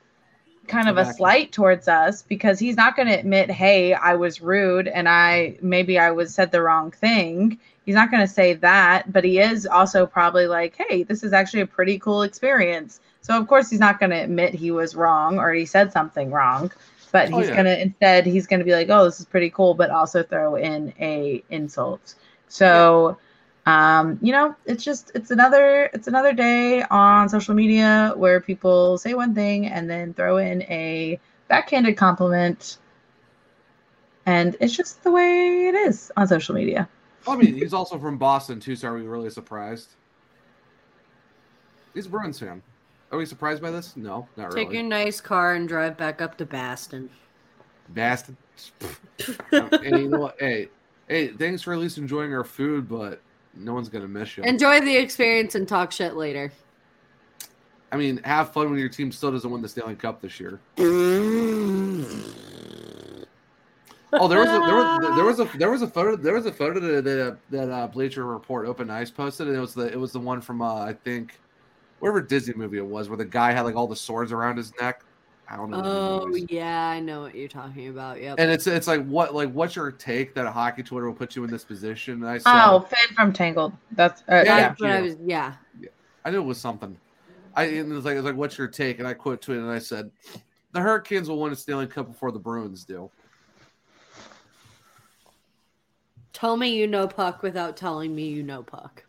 kind of a slight towards us because he's not gonna admit, hey, I was rude and I maybe I was said the wrong thing. He's not gonna say that, but he is also probably like, hey, this is actually a pretty cool experience. So of course he's not gonna admit he was wrong or he said something wrong. But Oh, he's yeah. gonna instead he's gonna be like, oh, this is pretty cool, but also throw in a insult. So um you know it's just it's another it's another day on social media where people say one thing and then throw in a backhanded compliment and it's just the way it is on social media I mean, he's also from Boston too, so are we really surprised? He's a Bruins fan. Are we surprised by this? No, not Take really. Take your nice car and drive back up to Baston. Bastard. hey, you know what? Hey, hey, thanks for at least enjoying our food, but no one's gonna miss you. Enjoy the experience and talk shit later. I mean, have fun when your team still doesn't win the Stanley Cup this year. Oh, there was a, there was there was a there was a photo there was a photo that that, that uh, Bleacher Report Open Ice posted, and it was the it was the one from uh, I think whatever Disney movie it was, where the guy had like all the swords around his neck. I don't know. Oh yeah, I know what you're talking about. Yep. And it's it's like what like what's your take that a hockey Twitter will put you in this position? And I said, oh finn from tangled that's uh, Yeah. yeah, That's what I was. Yeah. I knew it was something. I and it was like it was like what's your take? And I quote tweeted and I said, the Hurricanes will win a Stanley Cup before the Bruins do. Tell me you know puck without telling me you know puck.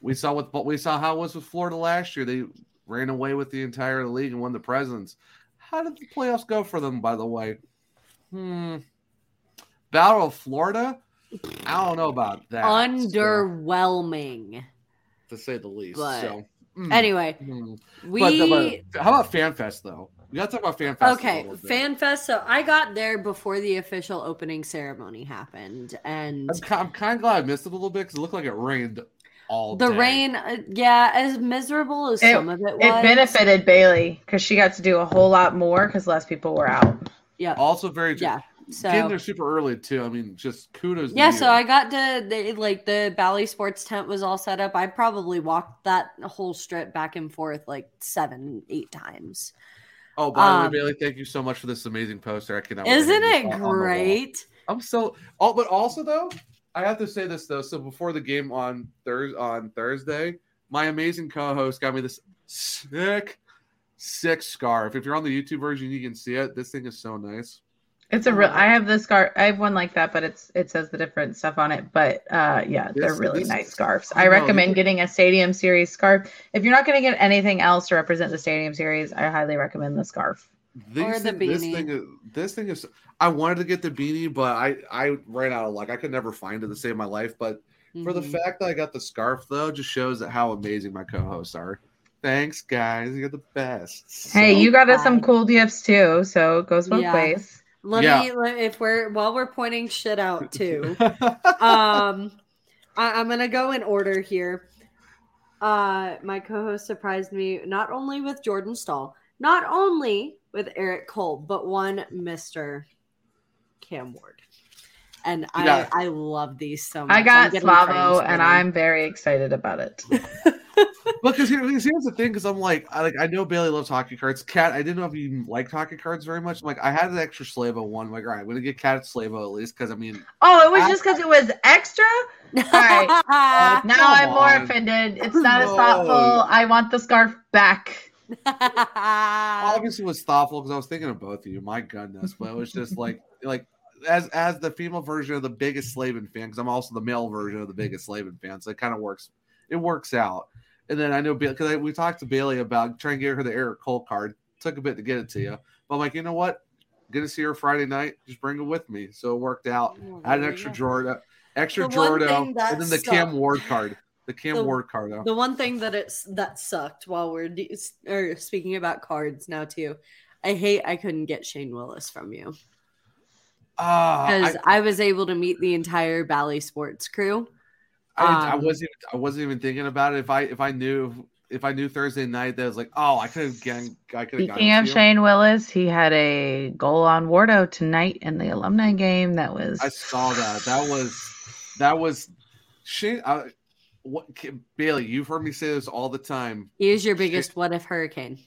We saw what but we saw how it was with Florida last year. They ran away with the entire league and won the Presidents. How did the playoffs go for them, by the way? Hmm. Battle of Florida? I don't know about that. so, Underwhelming. to say the least. But- so mm, Anyway, mm. we. But- but how about FanFest though? We gotta talk about FanFest. a Okay, little bit. FanFest. So I got there before the official opening ceremony happened, and I'm, I'm kind of glad I missed it a little bit because it looked like it rained all the day. rain, uh, yeah, as miserable as It- some of it was, it benefited bailey because she got to do a whole lot more because less people were out Yeah, Also very yeah. So Getting there super early too. I mean, just kudos. yeah, you. so I got to the, like the Bally Sports tent was all set up. I probably walked that whole strip back and forth like seven, eight times. Oh, by the um, way, Bailey, thank you so much for this amazing poster. I cannot. wait Isn't it this on the wall. great? I'm so. Oh, but also though, I have to say this though. So before the game on Thurs on Thursday, my amazing co-host got me this sick, sick scarf. If you're on the YouTube version, you can see it. This thing is so nice. It's a real. I have this scarf. I have one like that, but it's it says the different stuff on it. But uh, yeah, they're This- really this- nice scarves. I I recommend these- getting a Stadium Series scarf. If you're not going to get anything else to represent the Stadium Series, I highly recommend the scarf. These Or the thing- This beanie. thing is. This thing is. I wanted to get the beanie, but I I ran out of luck. I could never find it to save my life. But for the Mhm. fact that I got the scarf though, just shows that how amazing my co-hosts are. Thanks, guys. You're the best. Hey, So you got us some cool gifts too, so it goes both Yeah. ways. Let Yeah. me let- if we're while we're pointing shit out too. Um I, i'm gonna go in order here uh my co-host surprised me not only with jordan staal not only with eric cole but one mr cam ward and Yeah. i i love these so much I got Slavo, and. I'm very excited about it. Well, because here, here's the thing, because I'm like, I like, I know Bailey loves hockey cards. Kat, I didn't know if you liked hockey cards very much. I'm like, I had an extra Slavo one. I'm like, all right, I'm gonna get Kat Slavo at least, because I mean, Oh, it was I- just because it was extra. right. Uh, Now I'm more offended. It's not as thoughtful. I want the scarf back. obviously it was thoughtful because I was thinking of both of you. My goodness, but it was just like, like as as the female version of the biggest Slavin fan, because I'm also the male version of the biggest Slavin fan, so it kind of works. It works out. And then I know because we talked to Bailey about trying to get her the Eric Cole card. Took a bit to get it to you, but I'm like, you know what? Gonna see her Friday night. Just bring it with me. So it worked out. I had an extra Jordan, extra The thing and then the Cam Ward card. The Cam The- Ward card. Though. The one thing that it's that sucked while we're de- or speaking about cards now too, I hate I couldn't get Shane Willis from you because I- I, was able to meet the entire Bally Sports crew. I, I Um, wasn't. I wasn't even thinking about it. If I if I knew if I knew Thursday night, that was like, oh, I could have gotten. I could have Speaking of Shane Willis, he had a goal on Wardo tonight in the alumni game. That was I saw that. That was that was Shane. I, what Bailey? You've heard me say this all the time. He is your biggest what if hurricane.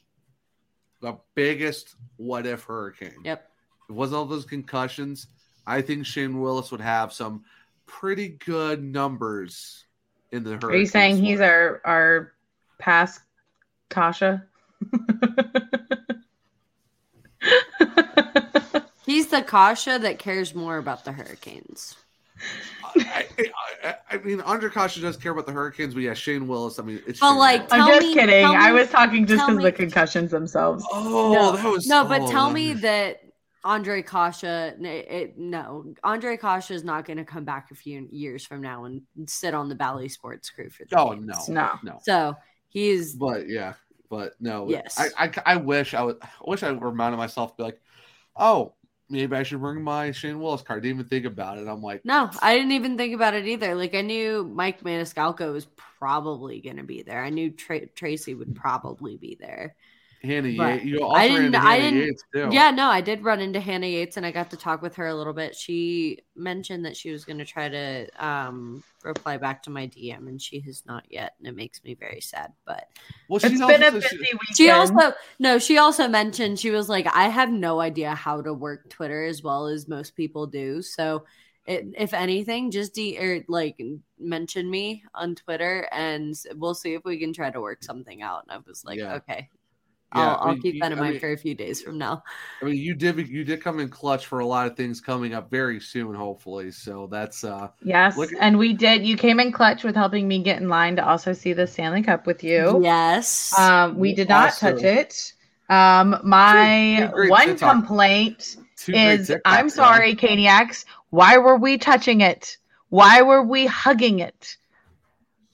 The biggest what if hurricane. Yep. It wasn't all those concussions, I think Shane Willis would have some pretty good numbers in the hurricane. Are you saying he's our our past Tasha? He's the Kasha that cares more about the Hurricanes. I, I, I mean, Andre Kasha does care about the Hurricanes, but yeah, Shane Willis. I mean, it's But, Shane like, Willis. I'm just me- kidding. tell I was talking just because of the concussions themselves. oh, no, that was no, but oh, tell that me that Andre Kasha, n- it, no, Andre Kasha is not going to come back a few years from now and sit on the Bally Sports crew for the Oh games. no, No. no. So he's But yeah, but no. Yes. I, I, I wish I would. I wish I reminded myself, to be like, oh, maybe I should bring my Shane Willis card. Didn't even think about it. I'm like, no, I didn't even think about it either. Like I knew Mike Maniscalco was probably going to be there. I knew Tra- Tracy would probably be there. Hannah But Yates. You also I didn't- into I didn't- Yates too. Yeah, no, I did run into Hannah Yates and I got to talk with her a little bit. She mentioned that she was going to try to um, reply back to my DM and she has not yet. And it makes me very sad. But Well, she It's also been a busy she- weekend. she also, no, she also mentioned, she was like, I have no idea how to work Twitter as well as most people do. So, it, if anything, just de- or like mention me on Twitter and we'll see if we can try to work something out. And I was like, Yeah. okay. Yeah, I'll, I I'll keep you- that in I mind mean- for a few days from now. I mean, you did you did come in clutch for a lot of things coming up very soon, hopefully. So that's uh Yes, at- and we did. You came in clutch with helping me get in line to also see the Stanley Cup with you. Yes. Um, we did not Also- touch it. Um, my Two great one TikTok. complaint two is TikToks, I'm though. sorry, Caniacs. Why were we touching it? Why were we hugging it?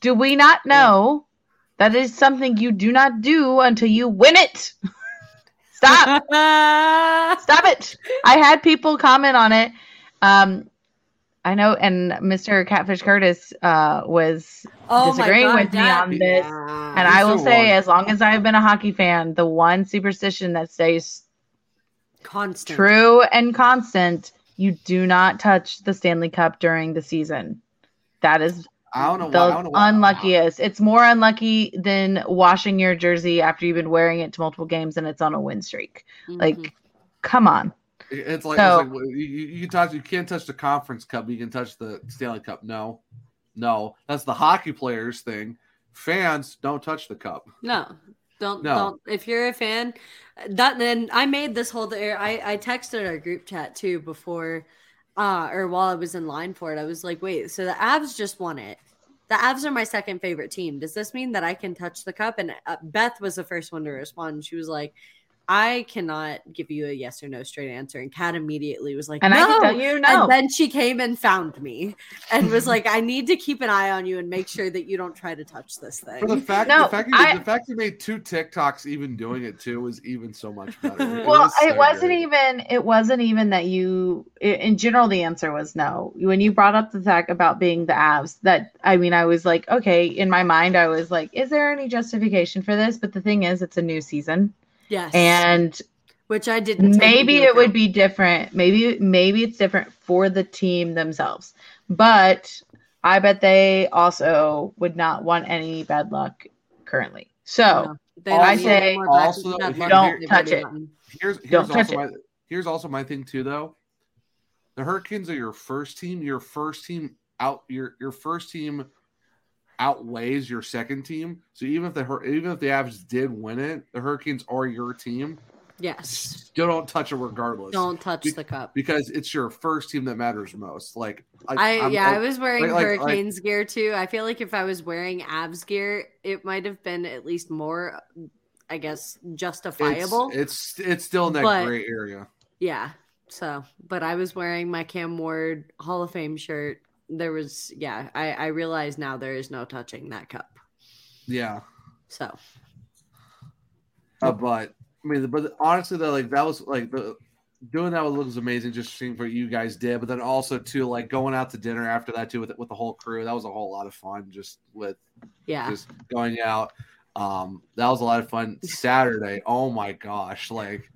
Do we not know that is something you do not do until you win it? Stop. Stop it. I had people comment on it. Um, I know, and Mr. Catfish Curtis uh, was oh disagreeing with me on this. Yeah. And I will say, one. as long as I've been a hockey fan, the one superstition that stays constant. true and constant You do not touch the Stanley Cup during the season. That is I don't know the why. I don't know why- unluckiest. It's more unlucky than washing your jersey after you've been wearing it to multiple games and it's on a win streak. Like, Mhm. come on. It's like, So- it's like you, you you can touch. You can't touch the conference cup. but You can touch the Stanley Cup. No, no, that's the hockey players thing. Fans don't touch the cup. No, don't No. don't. If you're a fan, that then I made this whole. I I texted our group chat too before, uh, or while I was in line for it. I was like, wait, so the Avs just won it. The Avs are my second favorite team. Does this mean that I can touch the cup? And uh, Beth was the first one to respond. She was like, I cannot give you a yes or no straight answer. And Kat immediately was like, And no. I can tell you no. And then she came and found me and was like, I need to keep an eye on you and make sure that you don't try to touch this thing. For the fact, No, the fact, you, the fact you made two TikToks even doing it too was even so much better. well was so it wasn't good. even it wasn't even that you in general the answer was no when you brought up the fact about being the abs, that i mean i was like okay in my mind i was like is there any justification for this but the thing is it's a new season yes. and which I didn't. maybe it would be different maybe maybe it's different for the team themselves but i bet they also would not want any bad luck currently so No, they I say any more back- also, back- if Don't they've touch it. gotten- Here's here's Don't touch also my here's also my thing too though. The Hurricanes are your first team. Your first team out your your first team outweighs your second team. So even if the even if the Avs did win it, the Hurricanes are your team. Yes. Still don't touch it regardless. Don't touch Be- the cup. because it's your first team that matters most. Like I I'm- yeah, I like- was wearing like- like- like- Hurricanes gear too. I feel like if I was wearing Avs gear, it might have been at least more, I guess, justifiable. It's, it's it's still in that But- gray area. yeah. So, but I was wearing my Cam Ward Hall of Fame shirt. There was yeah. I I realize now there is no touching that cup. Yeah. So Uh, but I mean, but honestly, though, like that was like the doing that was amazing. Just seeing what you guys did, but then also too, like going out to dinner after that too with with the whole crew. That was a whole lot of fun. Just with yeah. just going out. Um, that was a lot of fun. Saturday, oh my gosh, like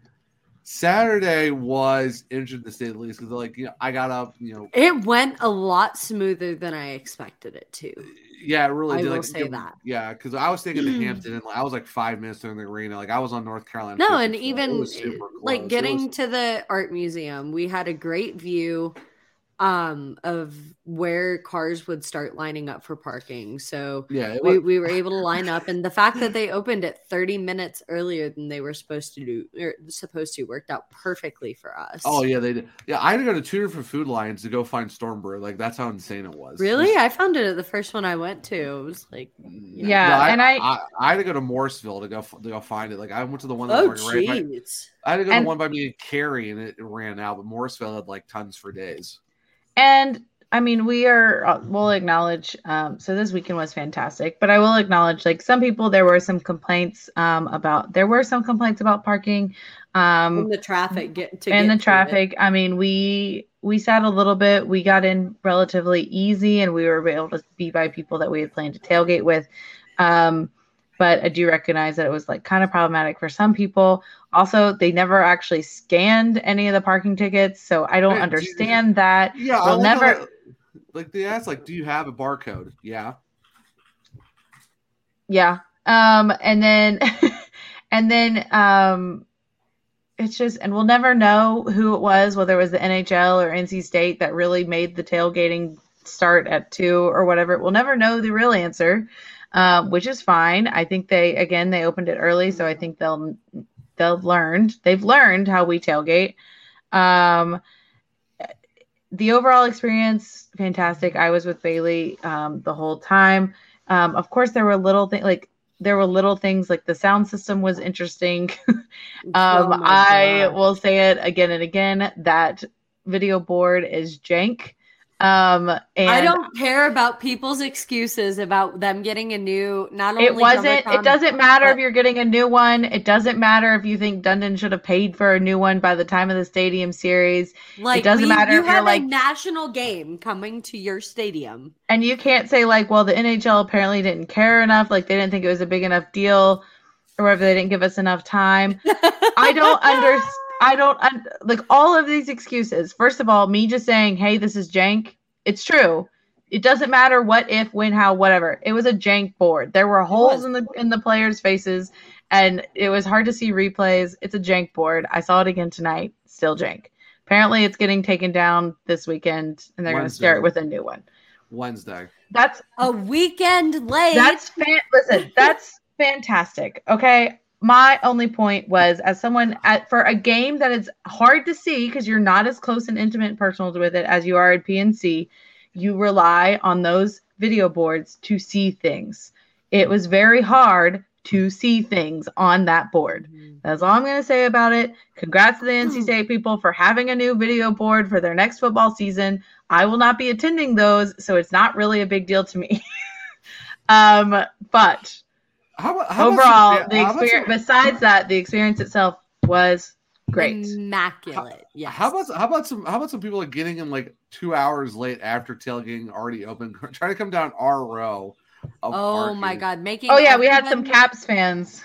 Saturday was interesting to say the least because like you know I got up, you know, It went a lot smoother than I expected it to. yeah, it really I did. will like, say it- that. yeah, because I was thinking the Hampton, and like, I was like five minutes in the arena. Like I was on North Carolina. No, and even eh, close. like getting was- to the art museum, we had a great view um of where cars would start lining up for parking. So yeah, it we, was, we were able to line up and the fact that they opened it 30 minutes earlier than they were supposed to do or supposed to worked out perfectly for us. Oh yeah, they did. Yeah, I had to go to two different food lines to go find Stormbrew. Like that's how insane it was. Really? Just- I found it at the first one I went to. It was like Yeah, and I- I, I had to go to Morrisville to go f- to go find it. Like I went to the one that Oh right by, jeez. I had to go to one by me and Carrie, and it, it ran out. But Morrisville had like tons for days. And I mean, we are, uh, we'll acknowledge, um, so this weekend was fantastic, but I will acknowledge, like, some people, there were some complaints um, about, there were some complaints about parking um, the traffic get to and get the traffic. I mean, we, we sat a little bit, we got in relatively easy, and we were able to be by people that we had planned to tailgate with. Um, but I do recognize that it was like kind of problematic for some people. Also, they never actually scanned any of the parking tickets, so I don't Hey, do understand that. Yeah, I We'll like never- that- like they asked, like, do you have a barcode? Yeah. Yeah. Um, and then, and then, um, it's just, and we'll never know who it was, whether it was the NHL or NC State that really made the tailgating start at two or whatever. We'll never know the real answer, um, which is fine. I think they, again, they opened it early, so I think they'll, they'll learned, they've learned how we tailgate. Um, the overall experience, fantastic. I was with Bailey um, the whole time. Um, of course, there were little things like there were little things like the sound system was interesting. um, Oh I will say it again and again that video board is jank. Um, and I don't care about people's excuses about them getting a new. Not only It wasn't. It doesn't matter if you're getting a new one. It doesn't matter if you think Dundon should have paid for a new one by the time of the Stadium Series. Like it doesn't we- matter You if have like- a national game coming to your stadium. And you can't say like, well, the NHL apparently didn't care enough, like they didn't think it was a big enough deal, or whether they didn't give us enough time. I don't understand. I don't I, like all of these excuses. First of all, me just saying, "Hey, this is jank." It's true. It doesn't matter what, if, when, how, whatever. It was a jank board. There were holes in the in the players' faces, and it was hard to see replays. It's a jank board. I saw it again tonight. Still jank. Apparently, it's getting taken down this weekend, and they're going to start with a new one. Wednesday. That's a weekend late. That's fan- listen. That's fantastic. Okay, my only point was as someone at for a game that is hard to see because you're not as close and intimate and personal with it as you are at PNC, you rely on those video boards to see things. It was very hard to see things on that board. Mm-hmm. That's all I'm going to say about it. Congrats to the NC hmm. State people for having a new video board for their next football season. I will not be attending those, so it's not really a big deal to me. um, but how, how overall, much, the experience. Besides that, the experience itself was great, immaculate. Yeah. How about how about some how about some people are getting in like two hours late after tailgating already open, trying to come down our row. Oh parking. my god, making. Oh yeah, we had some Caps fans.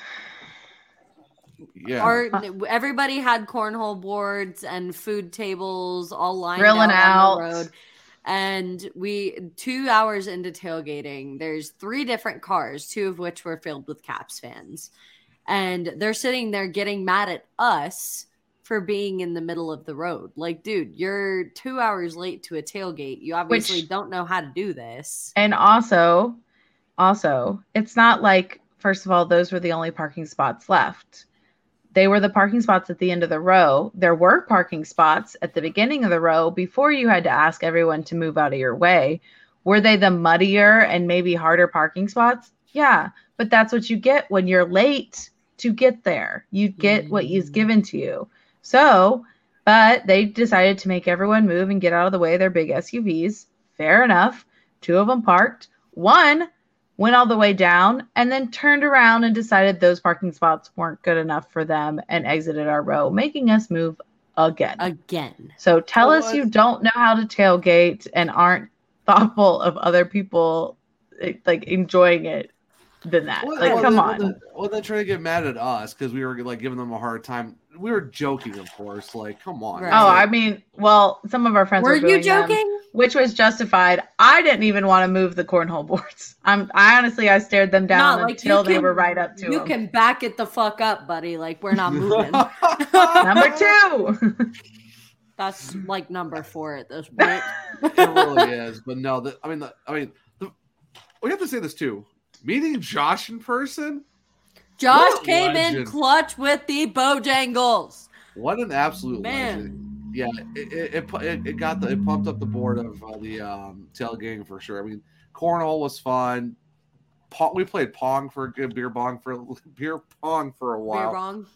Yeah. Our, everybody had cornhole boards and food tables all lined Grilling out, out. on the road and we two hours into tailgating there's three different cars two of which were filled with caps fans. And they're sitting there getting mad at us for being in the middle of the road. Like dude you're two hours late to a tailgate. You obviously which, don't know how to do this. And also also it's not like first of all those were the only parking spots left they were the parking spots at the end of the row. There were parking spots at the beginning of the row before you had to ask everyone to move out of your way. Were they the muddier and maybe harder parking spots? Yeah, but that's what you get when you're late to get there. You get what is mm. given to you. So, but they decided to make everyone move and get out of the way of their big SUVs. Fair enough. Two of them parked. One went all the way down, and then turned around and decided those parking spots weren't good enough for them and exited our row, making us move again. Again. So tell us you don't know how to tailgate and aren't thoughtful of other people eh, like enjoying it than that. Well, like, well, come on. Well, well, they're trying to get mad at us because we were like giving them a hard time. We were joking, of course. Like, come on. Right. Oh, I mean, well, some of our friends were, were you joking, them, which was justified. I didn't even want to move the cornhole boards. I'm. I honestly, I stared them down not, until like, they can, were right up to. You them. can back it the fuck up, buddy. Like we're not moving. Number two. That's like number four at this point. it really is, but no. The, I mean, the, I mean, the, we have to say this too meeting Josh in person. Josh came legend. in clutch with the Bojangles. What an absolute Man. legend! Yeah, it it, it, it got the it pumped up the board of uh, the um, tailgating for sure. I mean, cornhole was fun. Pong, we played pong for a good beer bong for beer pong for a while. Beer bong,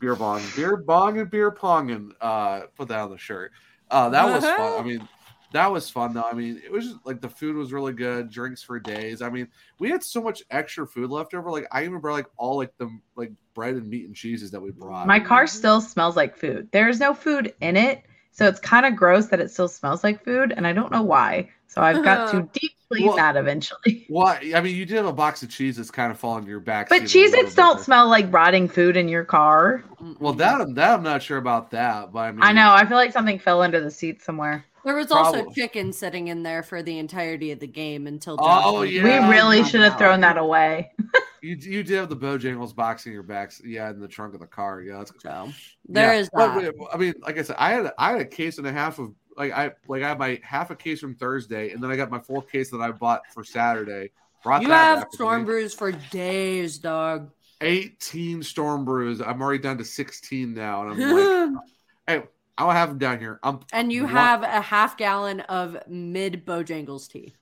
beer bong, beer bong, and beer pong, and uh, put that on the shirt. Uh, that was fun. I mean, that was fun though. I mean, it was just, like the food was really good, drinks for days. I mean, we had so much extra food left over. Like I even brought like all like the like bread and meat and cheeses that we brought. My car still smells like food. There's no food in it, so it's kind of gross that it still smells like food, and I don't know why. So I've got to uh-huh. deep clean well, that eventually. Well, I mean, you did have a box of cheese that's kind of falling to your back. But Cheez-Its don't smell like rotting food in your car. Well, that that I'm not sure about that, but I mean, I know. I feel like something fell under the seat somewhere. There was Probably. also chicken sitting in there for the entirety of the game until. Oh, Josh oh yeah, we really should have thrown that away. you you did have the Bojangles box in your back, yeah, in the trunk of the car. Yeah, that's so. There yeah. is that. I mean, like I said, I had I had a case and a half of like I like I had my half a case from Thursday, and then I got my full case that I bought for Saturday. Brought you have storm brews for days, dog. 18 storm brews. I'm already down to 16 now, and I'm like, hey I'll have them down here. I'm, and you have a half gallon of mid Bojangles tea.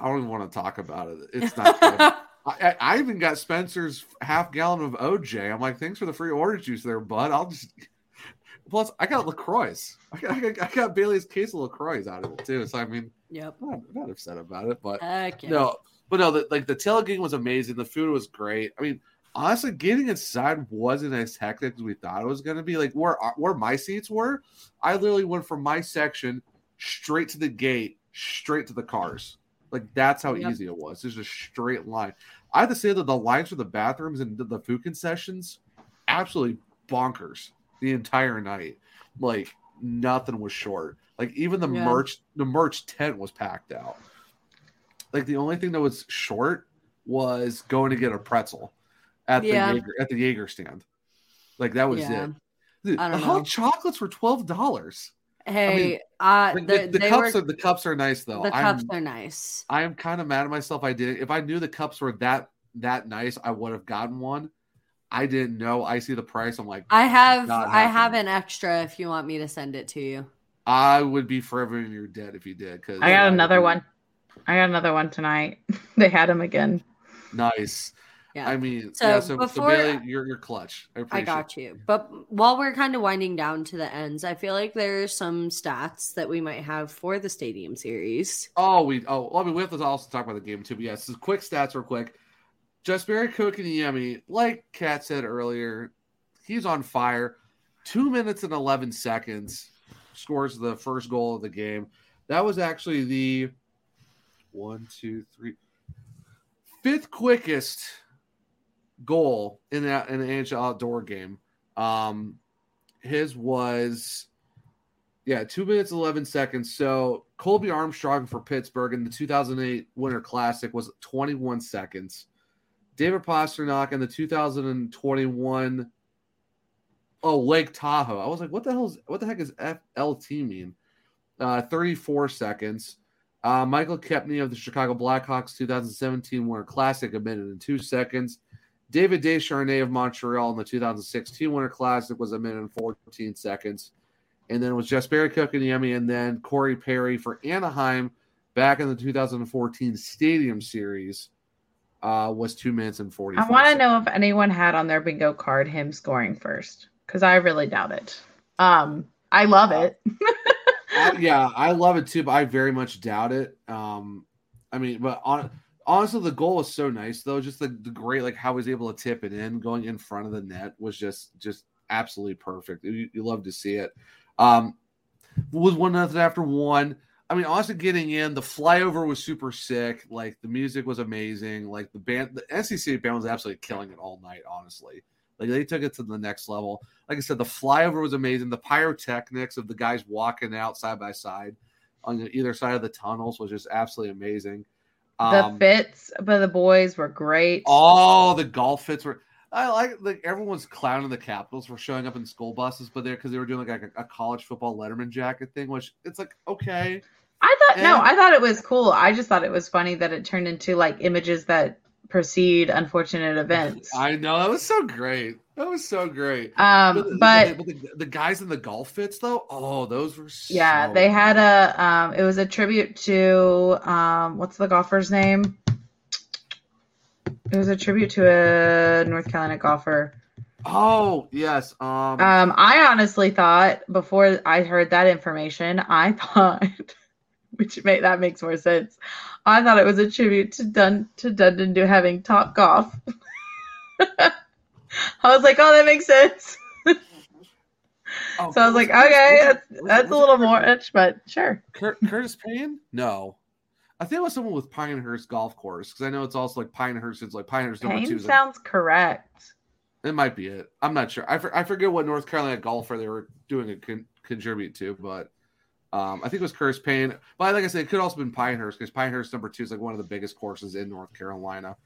I don't even want to talk about it. It's not good. I, I, even got Spencer's half gallon of OJ. I'm like, thanks for the free orange juice there, bud. I'll just. Plus, I got LaCroix. I got, I got, I got Bailey's case of LaCroix out of it too. So I mean, yep, I'm not, not upset about it. But okay. no, but no, the, like the tailgate was amazing. The food was great. I mean, honestly, getting inside wasn't as hectic as we thought it was going to be. Like where uh, where my seats were, I literally went from my section straight to the gate, straight to the cars. Like that's how yep. easy it was. There's a straight line. I have to say that the lines for the bathrooms and the food concessions, absolutely bonkers. the entire night. Like nothing was short. Like even the Yeah. merch, the merch tent was packed out. Like the only thing that was short was going to get a pretzel at Yeah. the Jaeger, at the Jaeger stand. Like that was Yeah. it. Dude, I don't the hot chocolates were twelve dollars. Hey, uh, the, the, the they cups were, are the cups are nice though. the I'm cups are nice. I am kind of mad at myself. I didn't. If I knew the cups were that that nice, I would have gotten one. I didn't know. I see the price. I'm like, I have I have an extra if you want me to send it to you. I would be forever in your debt if you did. Because I got another one. I got another one tonight. they had them again. Nice. Yeah. I mean, So yeah. So, before- so Bailey, you're you're clutch. I, I got you. But while we're kind of winding down to the ends, I feel like there's some stats that we might have for the stadium series. Oh, we oh well, I mean we have to also talk about the game too. But yes, so quick stats real quick. Just Barry Kotkaniemi, like Kat said earlier, he's on fire. Two minutes and eleven seconds scores the first goal of the game. That was actually the one, two, three, fifth quickest goal in that in the NHL outdoor game. Um, his was yeah, two minutes eleven seconds. So Colby Armstrong for Pittsburgh in the 2008 Winter Classic was 21 seconds. David Pastrnak in the 2021 oh Lake Tahoe. I was like, what the hell is what the heck is FLT mean? Uh, 34 seconds. Uh, Michael Kempny of the Chicago Blackhawks 2017 Winter Classic a minute and two seconds. David Desharnais of Montreal in the 2016 Winter Classic was a minute and 14 seconds. And then it was just Barry Kotkaniemi, and then Corey Perry for Anaheim back in the 2014 Stadium Series uh, was two minutes and 40. I want to know if anyone had on their bingo card him scoring first because I really doubt it. Um, I love it. I- yeah, I love it too, but I very much doubt it. Um, I mean, but on, honestly, the goal was so nice though. Just the, the great, like how he was able to tip it in, going in front of the net was just just absolutely perfect. You, you love to see it. Um, was one nothing after one. I mean, honestly, getting in the flyover was super sick. Like the music was amazing. Like the band, the NCC band was absolutely killing it all night. Honestly, like they took it to the next level. Like I said, the flyover was amazing. The pyrotechnics of the guys walking out side by side on either side of the tunnels was just absolutely amazing. The Um, fits by the boys were great. all the golf fits were. I like like everyone's clowning the Capitals for showing up in school buses, but they're because they were doing like a, a college football Letterman jacket thing, which it's like okay, I thought no, I thought it was cool. I just thought it was funny that it turned into like images that precede unfortunate events. I know that was so great. That was so great. Um, but but the, the guys in the golf fits though, oh, those were yeah, so they had a um it was a tribute to um what's the golfer's name? It was a tribute to a North Carolina golfer. Oh yes, um, Um, I honestly thought before I heard that information, I thought, which made that makes more sense. I thought it was a tribute to Dun to Dundon to having top golf. I was like, oh, that makes sense. oh, So I was like, okay, that's that's a little more much, but sure. Cur- Curtis Payne? No, I think it was someone with Pinehurst Golf Course because I know it's also like Pinehurst. It's like Pinehurst number two. Payne like- sounds correct. It might be it. I'm not sure. I, for, I forget what North Carolina golfer they were doing a con- contribute to, but um, I think it was Curtis Payne. But like I said, it could also been Pinehurst because Pinehurst number two is like one of the biggest courses in North Carolina.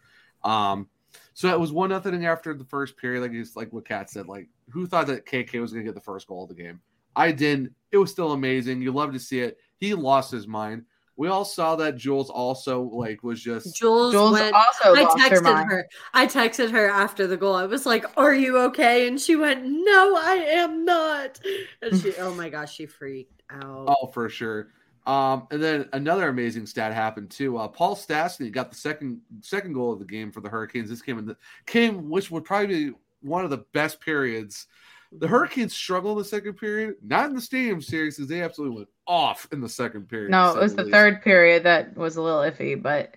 Um, so it was one nothing after the first period. Like it's like what Kat said. Like who thought that KK was going to get the first goal of the game? I didn't. It was still amazing. You love to see it. He lost his mind. We all saw that Jules also like was just Jules, Jules went. also I lost her texted her. I texted her after the goal. I was like, "Are you okay?" And she went, "No, I am not." And she, oh my gosh, she freaked out. Oh, for sure. Um, and then another amazing stat happened too. Uh, Paul Stastny got the second second goal of the game for the Hurricanes. This came in the came, which would probably be one of the best periods. The Hurricanes struggled in the second period, not in the Stadium Series, because they absolutely went off in the second period. No, it was the least. third period that was a little iffy, but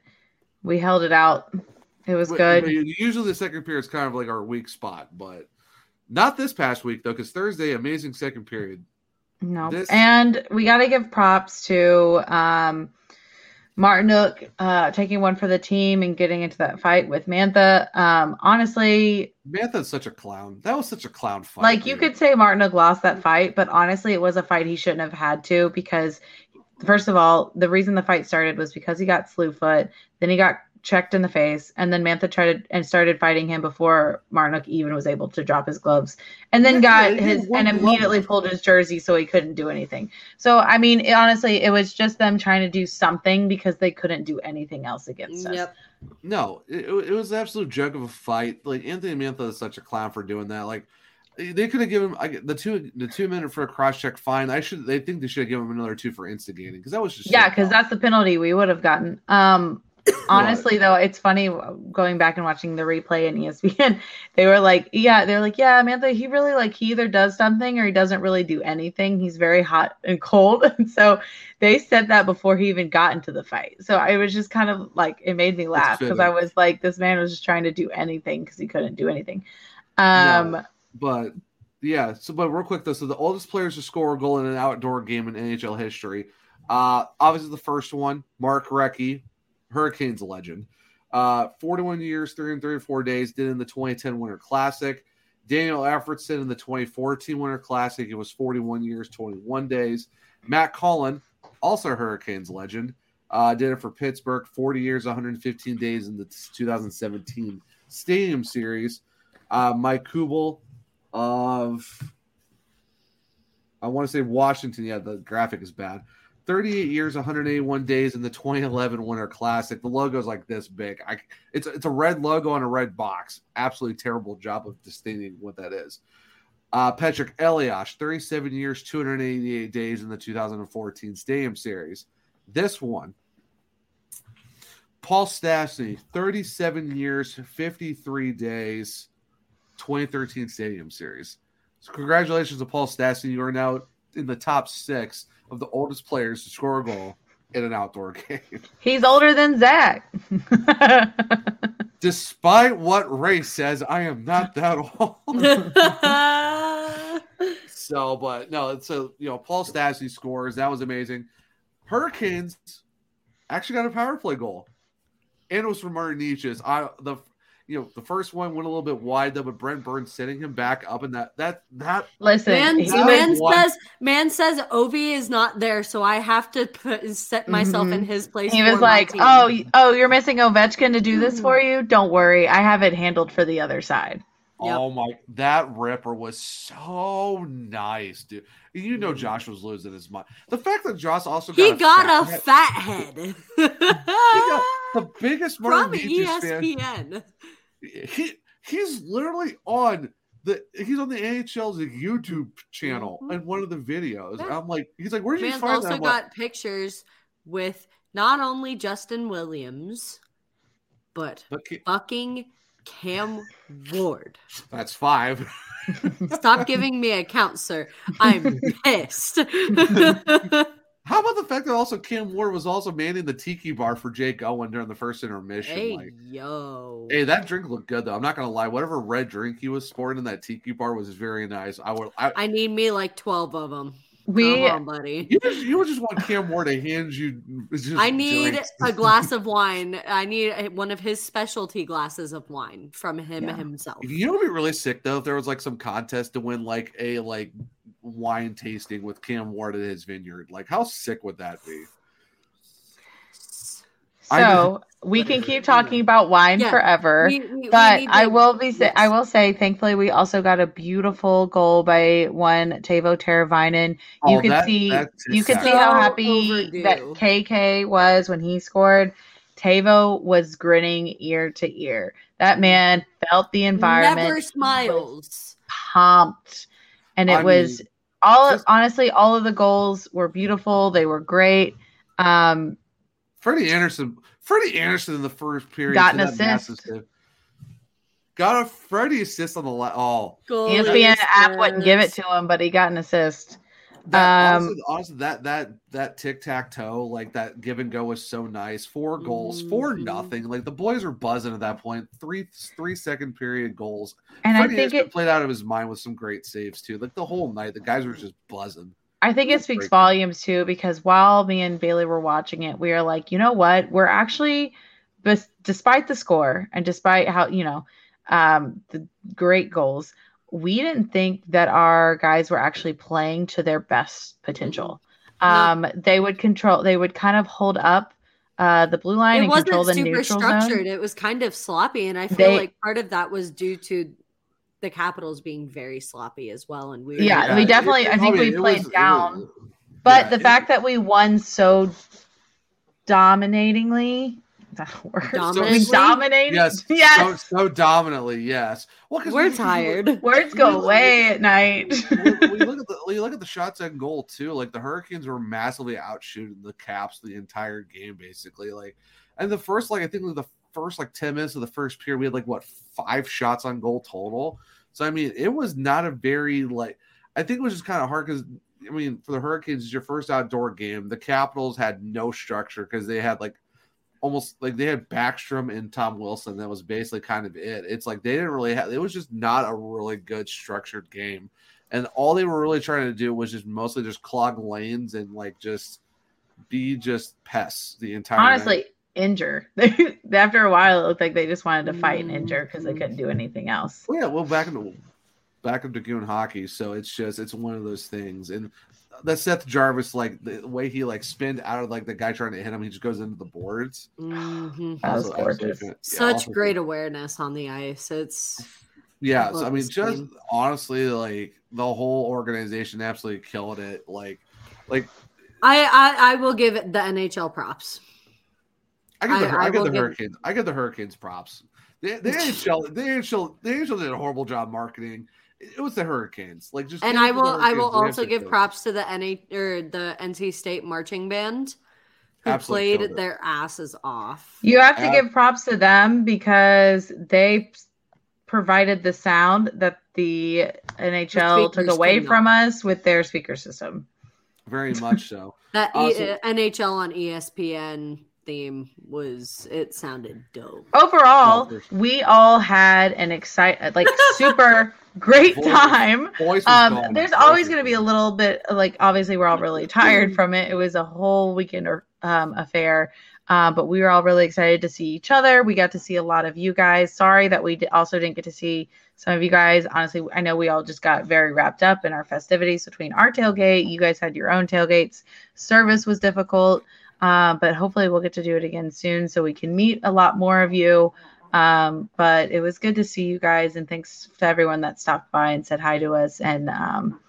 we held it out. It was But- good. Usually the second period is kind of like our weak spot, but not this past week though, because Thursday, amazing second period. No. This- And we got to give props to um, Martinook uh, taking one for the team and getting into that fight with Mantha. Um, honestly, Mantha's such a clown. That was such a clown fight. like you dude. could say Martinook lost that fight, but honestly, it was a fight he shouldn't have had to because, first of all, the reason the fight started was because he got slew foot. Then he got checked in the face, and then Mantha tried to, and started fighting him before Martinook even was able to drop his gloves, and then got he his and immediately pulled his jersey so he couldn't do anything. So I mean, it, honestly, it was just them trying to do something because they couldn't do anything else against us. Yep. No, it, it was an absolute joke of a fight. Like Anthony Mantha is such a clown for doing that. Like they could have given him I, the two the two minute for a cross check fine. I should they think they should have given him another two for instigating because that was just Yeah, because that's the penalty we would have gotten. Um, honestly, though, it's funny going back and watching the replay in ESPN. They were like, yeah, they're like, yeah, Mantha, he really like he either does something or he doesn't really do anything. He's very hot and cold, and so they said that before he even got into the fight. So I was just kind of like, it made me laugh because I was like, this man was just trying to do anything because he couldn't do anything. Um, No. but yeah. So, but real quick though, so the oldest players to score a goal in an outdoor game in NHL history. Uh, obviously the first one, Mark Recchi, Hurricanes legend. Uh, 41 years, 334 days, did in the 2010 Winter Classic. Daniel Alfredsson in the 2014 Winter Classic. It was 41 years, 21 days. Matt Cullen, also Hurricanes legend, uh, did it for Pittsburgh, 40 years, 115 days in the 2017 Stadium Series. Uh, Mike Knuble of, I want to say Washington. Yeah, the graphic is bad. 38 years, 181 days in the 2011 Winter Classic. The logo's like this big. I, it's it's a red logo on a red box. Absolutely terrible job of distinguishing what that is. Uh, Patrik Elias, 37 years, 288 days in the 2014 Stadium Series. This one, Paul Stastny, 37 years, 53 days, 2013 Stadium Series. So congratulations to Paul Stastny. You are now in the top six of the oldest players to score a goal in an outdoor game. he's older than Zach. Despite what Ray says, I am not that old. so, but no, it's so you know, Paul Stastny scores. That was amazing. Hurricanes actually got a power play goal, and it was from Martin Necas. I the you know the first one went a little bit wide though, but Brent Burns setting him back up, and that that that Listen, Man, he man says man says Ovi is not there, so I have to put set myself Mhm. in his place. He was like, team. "Oh, oh, you're missing Ovechkin to do this Mhm. for you. Don't worry, I have it handled for the other side." Yep. Oh my! That ripper was so nice, dude. You know, Josh was losing his mind. The fact that Josh also he got, got a fat- fat head the biggest from ESPN. Fan. He he's literally on the he's on the NHL's YouTube channel Mhm. in one of the videos. Yeah. I'm like, he's like, where did you find also that? Like, got pictures with not only Justin Williams, but but fucking Cam Ward. that's five. Stop giving me a count, sir. I'm pissed. How about the fact that also Cam Ward was also manning the tiki bar for Jake Owen during the first intermission? hey like, yo. Hey, that drink looked good though. I'm not gonna lie. Whatever red drink he was sporting in that tiki bar was very nice. I would. I, I need me like 12 of them. We Come on, buddy. you just you would just want Cam Ward to hand you. Just I need drinks. a glass of wine. I need one of his specialty glasses of wine from him Yeah. himself. You know, what'd be really sick though if there was like some contest to win like a like wine tasting with Cam Ward at his vineyard. Like, how sick would that be? So we can keep talking about wine Yeah. forever. We- we- we but need I will be say yes. I will say thankfully we also got a beautiful goal by one Teuvo Teravainen. You Oh, could that- see you could TikTok. see how happy overdue. that KK was when he scored. Tavo was grinning ear to ear. That man felt the environment. Never smiles. pumped. And it I was mean, all just- honestly, all of the goals were beautiful. They were great. Um, Freddie Andersen. Freddie Andersen in the first period Got an assist. Got a Freddie assist on the la- oh. Goal ESPN app wouldn't give it to him, but he got an assist. That, Um, honestly, honestly, that that that tic tac toe, like that give and go, was so nice. Four goals, four Mhm. nothing. Like the boys were buzzing at that point. Three three second period goals. And I think it played out of his mind with some great saves too. Like the whole night, the guys were just buzzing. I think it speaks volumes too because while me and Bailey were watching it, we are like, you know what? We're actually, despite the score and despite how you know um, the great goals, we didn't think that our guys were actually playing to their best potential. Mm-hmm. Um, They would control. They would kind of hold up uh, the blue line it and control the neutral structured. Zone. It was kind of sloppy, and I feel they, like part of that was due to the Capitals being very sloppy as well. And we yeah, yeah we definitely. It, I think we played was, down, was, but yeah, the fact that we won so dominatingly that word. Dominantly? So, dominated. Yes. Yes. So, so dominantly. Yes. Well, because we're we, tired. Words go away at night. we, you look at the you look at the shots on goal too, like the Hurricanes were massively outshooting the Caps the entire game, basically. Like, and the first, like I think the first like ten minutes of the first period, we had like what five shots on goal total. So I mean, it was not a very like. I think it was just kind of hard because I mean, for the Hurricanes, it's your first outdoor game. The Capitals had no structure because they had like almost like they had Backstrom and Tom Wilson. That was basically kind of it. It's like they didn't really have. It was just not a really good structured game, and all they were really trying to do was just mostly just clog lanes and like just be just pests the entire. Honestly, night. injure. After a while, it looked like they just wanted to fight and injure because they couldn't do mm. anything else. Well, yeah, well, back into back into Goon hockey, so it's just it's one of those things, and that Seth Jarvis, like the way he like spinned out of like the guy trying to hit him, he just goes into the boards. Mm-hmm. Also, gorgeous. Yeah, Such great awareness on the ice. It's yeah. So, I mean, just game. honestly, like the whole organization absolutely killed it. Like, like I I, I will give it the NHL props. I get the, I, I get the Hurricanes. I get the Hurricanes props. The, the NHL, the NHL, the NHL did a horrible job marketing it was the Hurricanes. Like just and I will I will also give props to the NA or the NC State marching band who Absolutely played their asses off. You have to give props to them because they provided the sound that the NHL the took away from us with their speaker system. Very much so. that also, uh, NHL on ESPN theme was it sounded dope. Overall, oh, we all had an excited like super great voice, time. Voice um, there's always going to be a little bit like obviously we're all really tired from it. It was a whole weekend um, affair. Uh, but we were all really excited to see each other. We got to see a lot of you guys. Sorry that we also didn't get to see some of you guys. Honestly, I know we all just got very wrapped up in our festivities between our tailgate. You guys had your own tailgates. Service was difficult, uh, but hopefully we'll get to do it again soon so we can meet a lot more of you. Um, but it was good to see you guys, and thanks to everyone that stopped by and said hi to us. And um,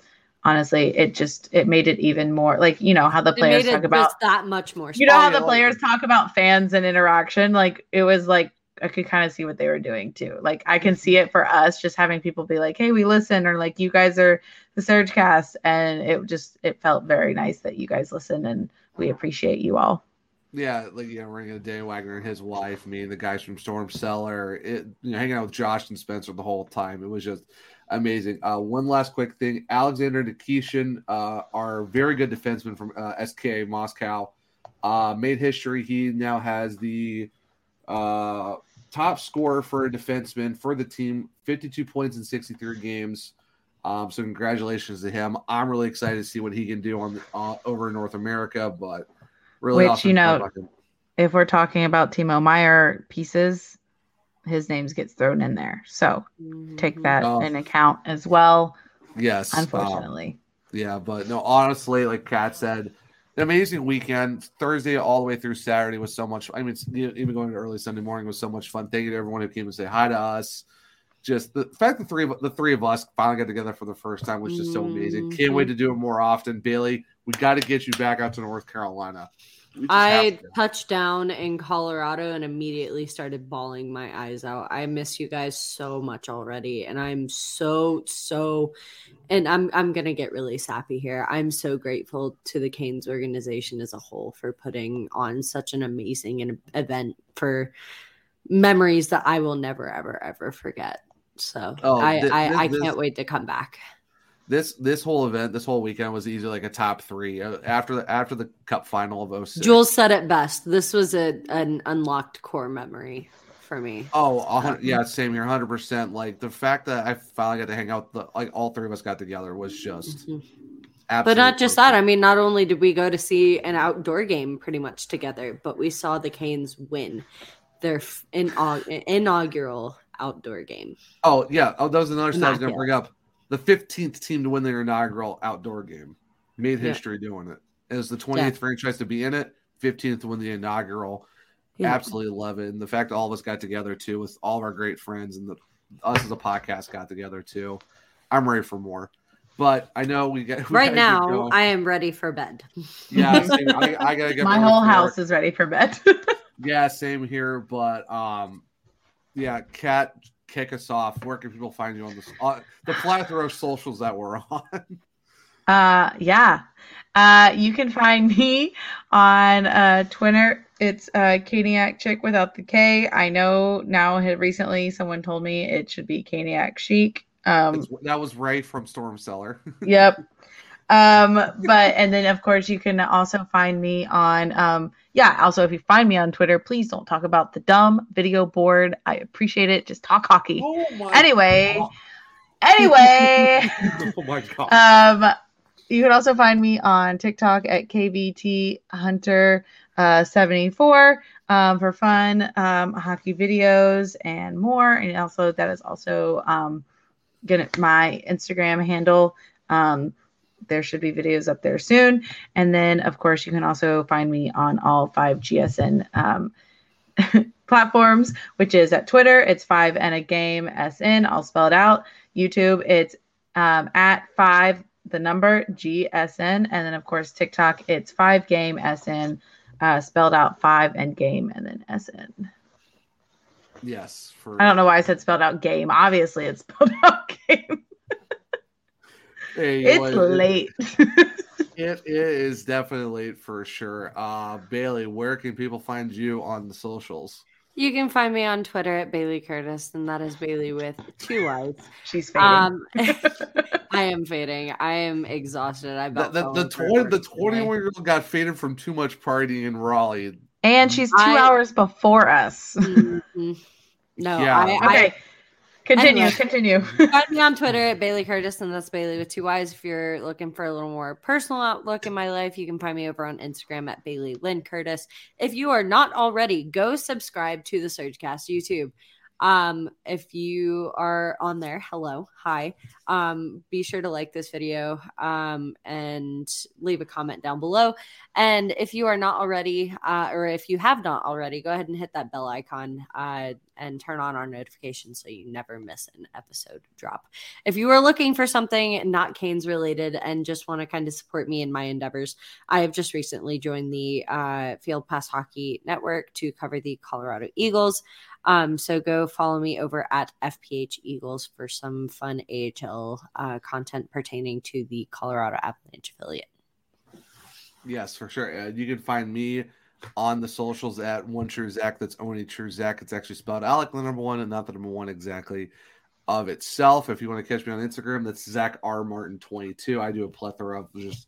honestly, it just it made it even more like you know how the players talk about that much more. You know how the players talk about fans and interaction. Like it was like I could kind of see what they were doing too. Like I can see it for us, just having people be like, "Hey, we listen," or like, "You guys are the Surge Cast," and it just it felt very nice that you guys listen, and we appreciate you all yeah, like you know, running into Dan Wagner and his wife, me and the guys from Storm Cellar, it you know, hanging out with Josh and Spencer the whole time. It was just amazing. Uh, one last quick thing: Alexander Nikishin, uh, our very good defenseman from uh, SK Moscow, uh, made history. He now has the uh, top scorer for a defenseman for the team, 52 points in 63 games. Um, so congratulations to him. I'm really excited to see what he can do on the, uh, over in North America, but Really Which, you know, if we're talking about Timo Meier pieces, his names gets thrown in there. So take that oh. in account as well. Yes. Unfortunately. Um, yeah, but no, honestly, like Kat said, an amazing weekend. Thursday all the way through Saturday was so much. I mean, even going to early Sunday morning was so much fun. Thank you to everyone who came to say hi to us. Just the fact the three of the three of us finally got together for the first time was just so amazing. Mm-hmm. Can't wait to do it more often. Bailey, we got to get you back out to North Carolina. I touched down in Colorado and immediately started bawling my eyes out. I miss you guys so much already and I'm so so and I'm I'm going to get really sappy here. I'm so grateful to the Canes organization as a whole for putting on such an amazing event for memories that I will never ever ever forget. So oh, I, I, I can't wait to come back this this whole event, this whole weekend was easily like a top three uh, after the after the Cup final of 06. Jules said it best. This was a an unlocked core memory for me. Oh, yeah, same here, hundred percent. Like the fact that I finally got to hang out, the like all three of us got together was just mm-hmm. Absolutely. But not just that. I mean, not only did we go to see an outdoor game pretty much together, but we saw the Canes win their inaugural outdoor game. Oh yeah. Oh, that was another thing I was going to bring up. The 15th team to win their inaugural outdoor game made history yeah. doing it. It was the 20th yeah. franchise to be in it. 15th to win the inaugural. Yeah. Absolutely love it. And the fact all of us got together too with all of our great friends and the us as a podcast got together too. I'm ready for more. But I know we get we right now. I am ready for bed. Yeah, same, I, I, gotta get my whole house is ready for bed. yeah, same here. But um, yeah, Kat, kick us off. Where can people find you on this? Uh, the plethora of socials that we're on. Uh, yeah. Uh, you can find me on uh, Twitter. It's uh, Caniac Chick without the K. I know now. Had recently someone told me it should be Caniac Chic. Um, that was Ray from Storm Cellar. yep. Um, but and then of course you can also find me on um yeah, also if you find me on Twitter, please don't talk about the dumb video board. I appreciate it. Just talk hockey. Oh anyway. God. Anyway. oh my god. Um you can also find me on TikTok at KVT Hunter uh, 74 um, for fun um, hockey videos and more. And also that is also um, gonna my Instagram handle. Um, there should be videos up there soon. And then, of course, you can also find me on all five GSN um, platforms, which is at Twitter, it's five and a game SN. I'll spell it out. YouTube, it's um, at five, the number GSN. And then, of course, TikTok, it's five game SN, uh, spelled out five and game and then SN. Yes. For... I don't know why I said spelled out game. Obviously, it's spelled out game. Hey, it's late. it is definitely late for sure. Uh, Bailey, where can people find you on the socials? You can find me on Twitter at Bailey Curtis, and that is Bailey with two Y's. She's fading. Um, I am fading. I am exhausted. I the, the, the, 20, the 21 year old got faded from too much partying in Raleigh. And she's two I, hours before us. Mm-hmm. No, yeah. I, okay. I, continue, anyway, continue. find me on Twitter at Bailey Curtis, and that's Bailey with two Y's. If you're looking for a little more personal outlook in my life, you can find me over on Instagram at Bailey Lynn Curtis. If you are not already, go subscribe to the Surgecast YouTube. Um, if you are on there, hello, hi. Um, be sure to like this video um, and leave a comment down below. And if you are not already, uh, or if you have not already, go ahead and hit that bell icon uh, and turn on our notifications so you never miss an episode drop. If you are looking for something not Canes related and just want to kind of support me in my endeavors, I have just recently joined the uh, Field Pass Hockey Network to cover the Colorado Eagles. Um, so go follow me over at FPH Eagles for some fun AHL uh, content pertaining to the Colorado Avalanche affiliate. Yes, for sure. Uh, you can find me on the socials at one true Zach. That's only true Zach. It's actually spelled like the number one and not the number one exactly of itself. If you want to catch me on Instagram, that's Zach R Martin 22. I do a plethora of just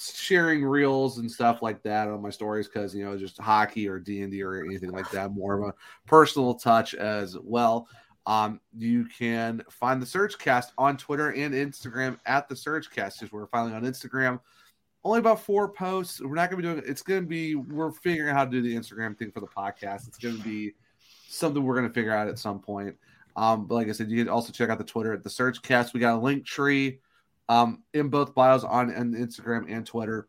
sharing reels and stuff like that on my stories because you know just hockey or D and D or anything like that. More of a personal touch as well. Um, you can find the Surgecast on Twitter and Instagram at the Surgecast. Because we're finally on Instagram. Only about four posts. We're not gonna be doing. It's gonna be. We're figuring out how to do the Instagram thing for the podcast. It's gonna be something we're gonna figure out at some point. Um, but like I said, you can also check out the Twitter at the Surgecast. We got a link tree um, in both bios on, on Instagram and Twitter,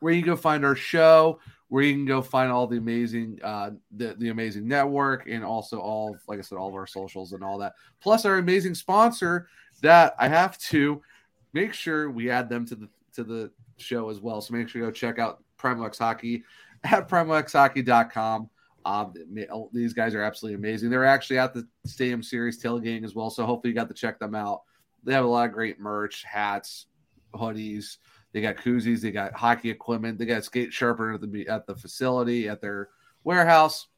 where you can go find our show, where you can go find all the amazing uh, the, the amazing network and also all like I said, all of our socials and all that. Plus our amazing sponsor that I have to make sure we add them to the to the show as well. So make sure you go check out Primal Hockey at primoxhockey.com. Um, these guys are absolutely amazing. They're actually at the Stadium Series tailgating as well, so hopefully you got to check them out. They have a lot of great merch, hats, hoodies. They got koozies. They got hockey equipment. They got skate sharpener at the at the facility at their warehouse.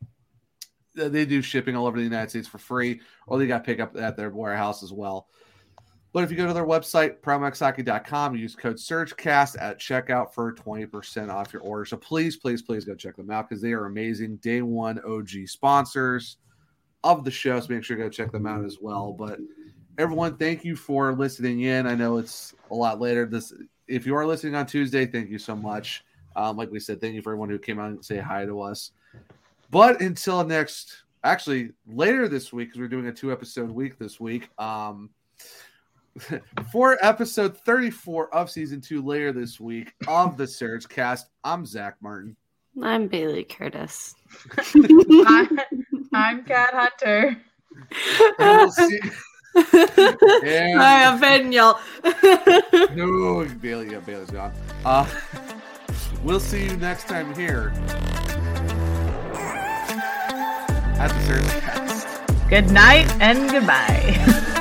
They do shipping all over the United States for free, or they got pickup at their warehouse as well. But if you go to their website, primoxhockey.com, use code SurgeCast at checkout for 20% off your order. So please, please, please go check them out because they are amazing. Day one OG sponsors of the show. So make sure you go check them out as well. But everyone, thank you for listening in. I know it's a lot later. This, if you are listening on Tuesday, thank you so much. Um, like we said, thank you for everyone who came out and say hi to us. But until next, actually later this week, because we're doing a two episode week this week. Um, for episode 34 of season two later this week of the Surge Cast, I'm Zach Martin. I'm Bailey Curtis. I'm, I'm Kat Hunter. And we'll see- And- I offend y'all. no, Bailey, yeah, Bailey's gone. Uh, we'll see you next time here at the Surge Cast. Good night and goodbye.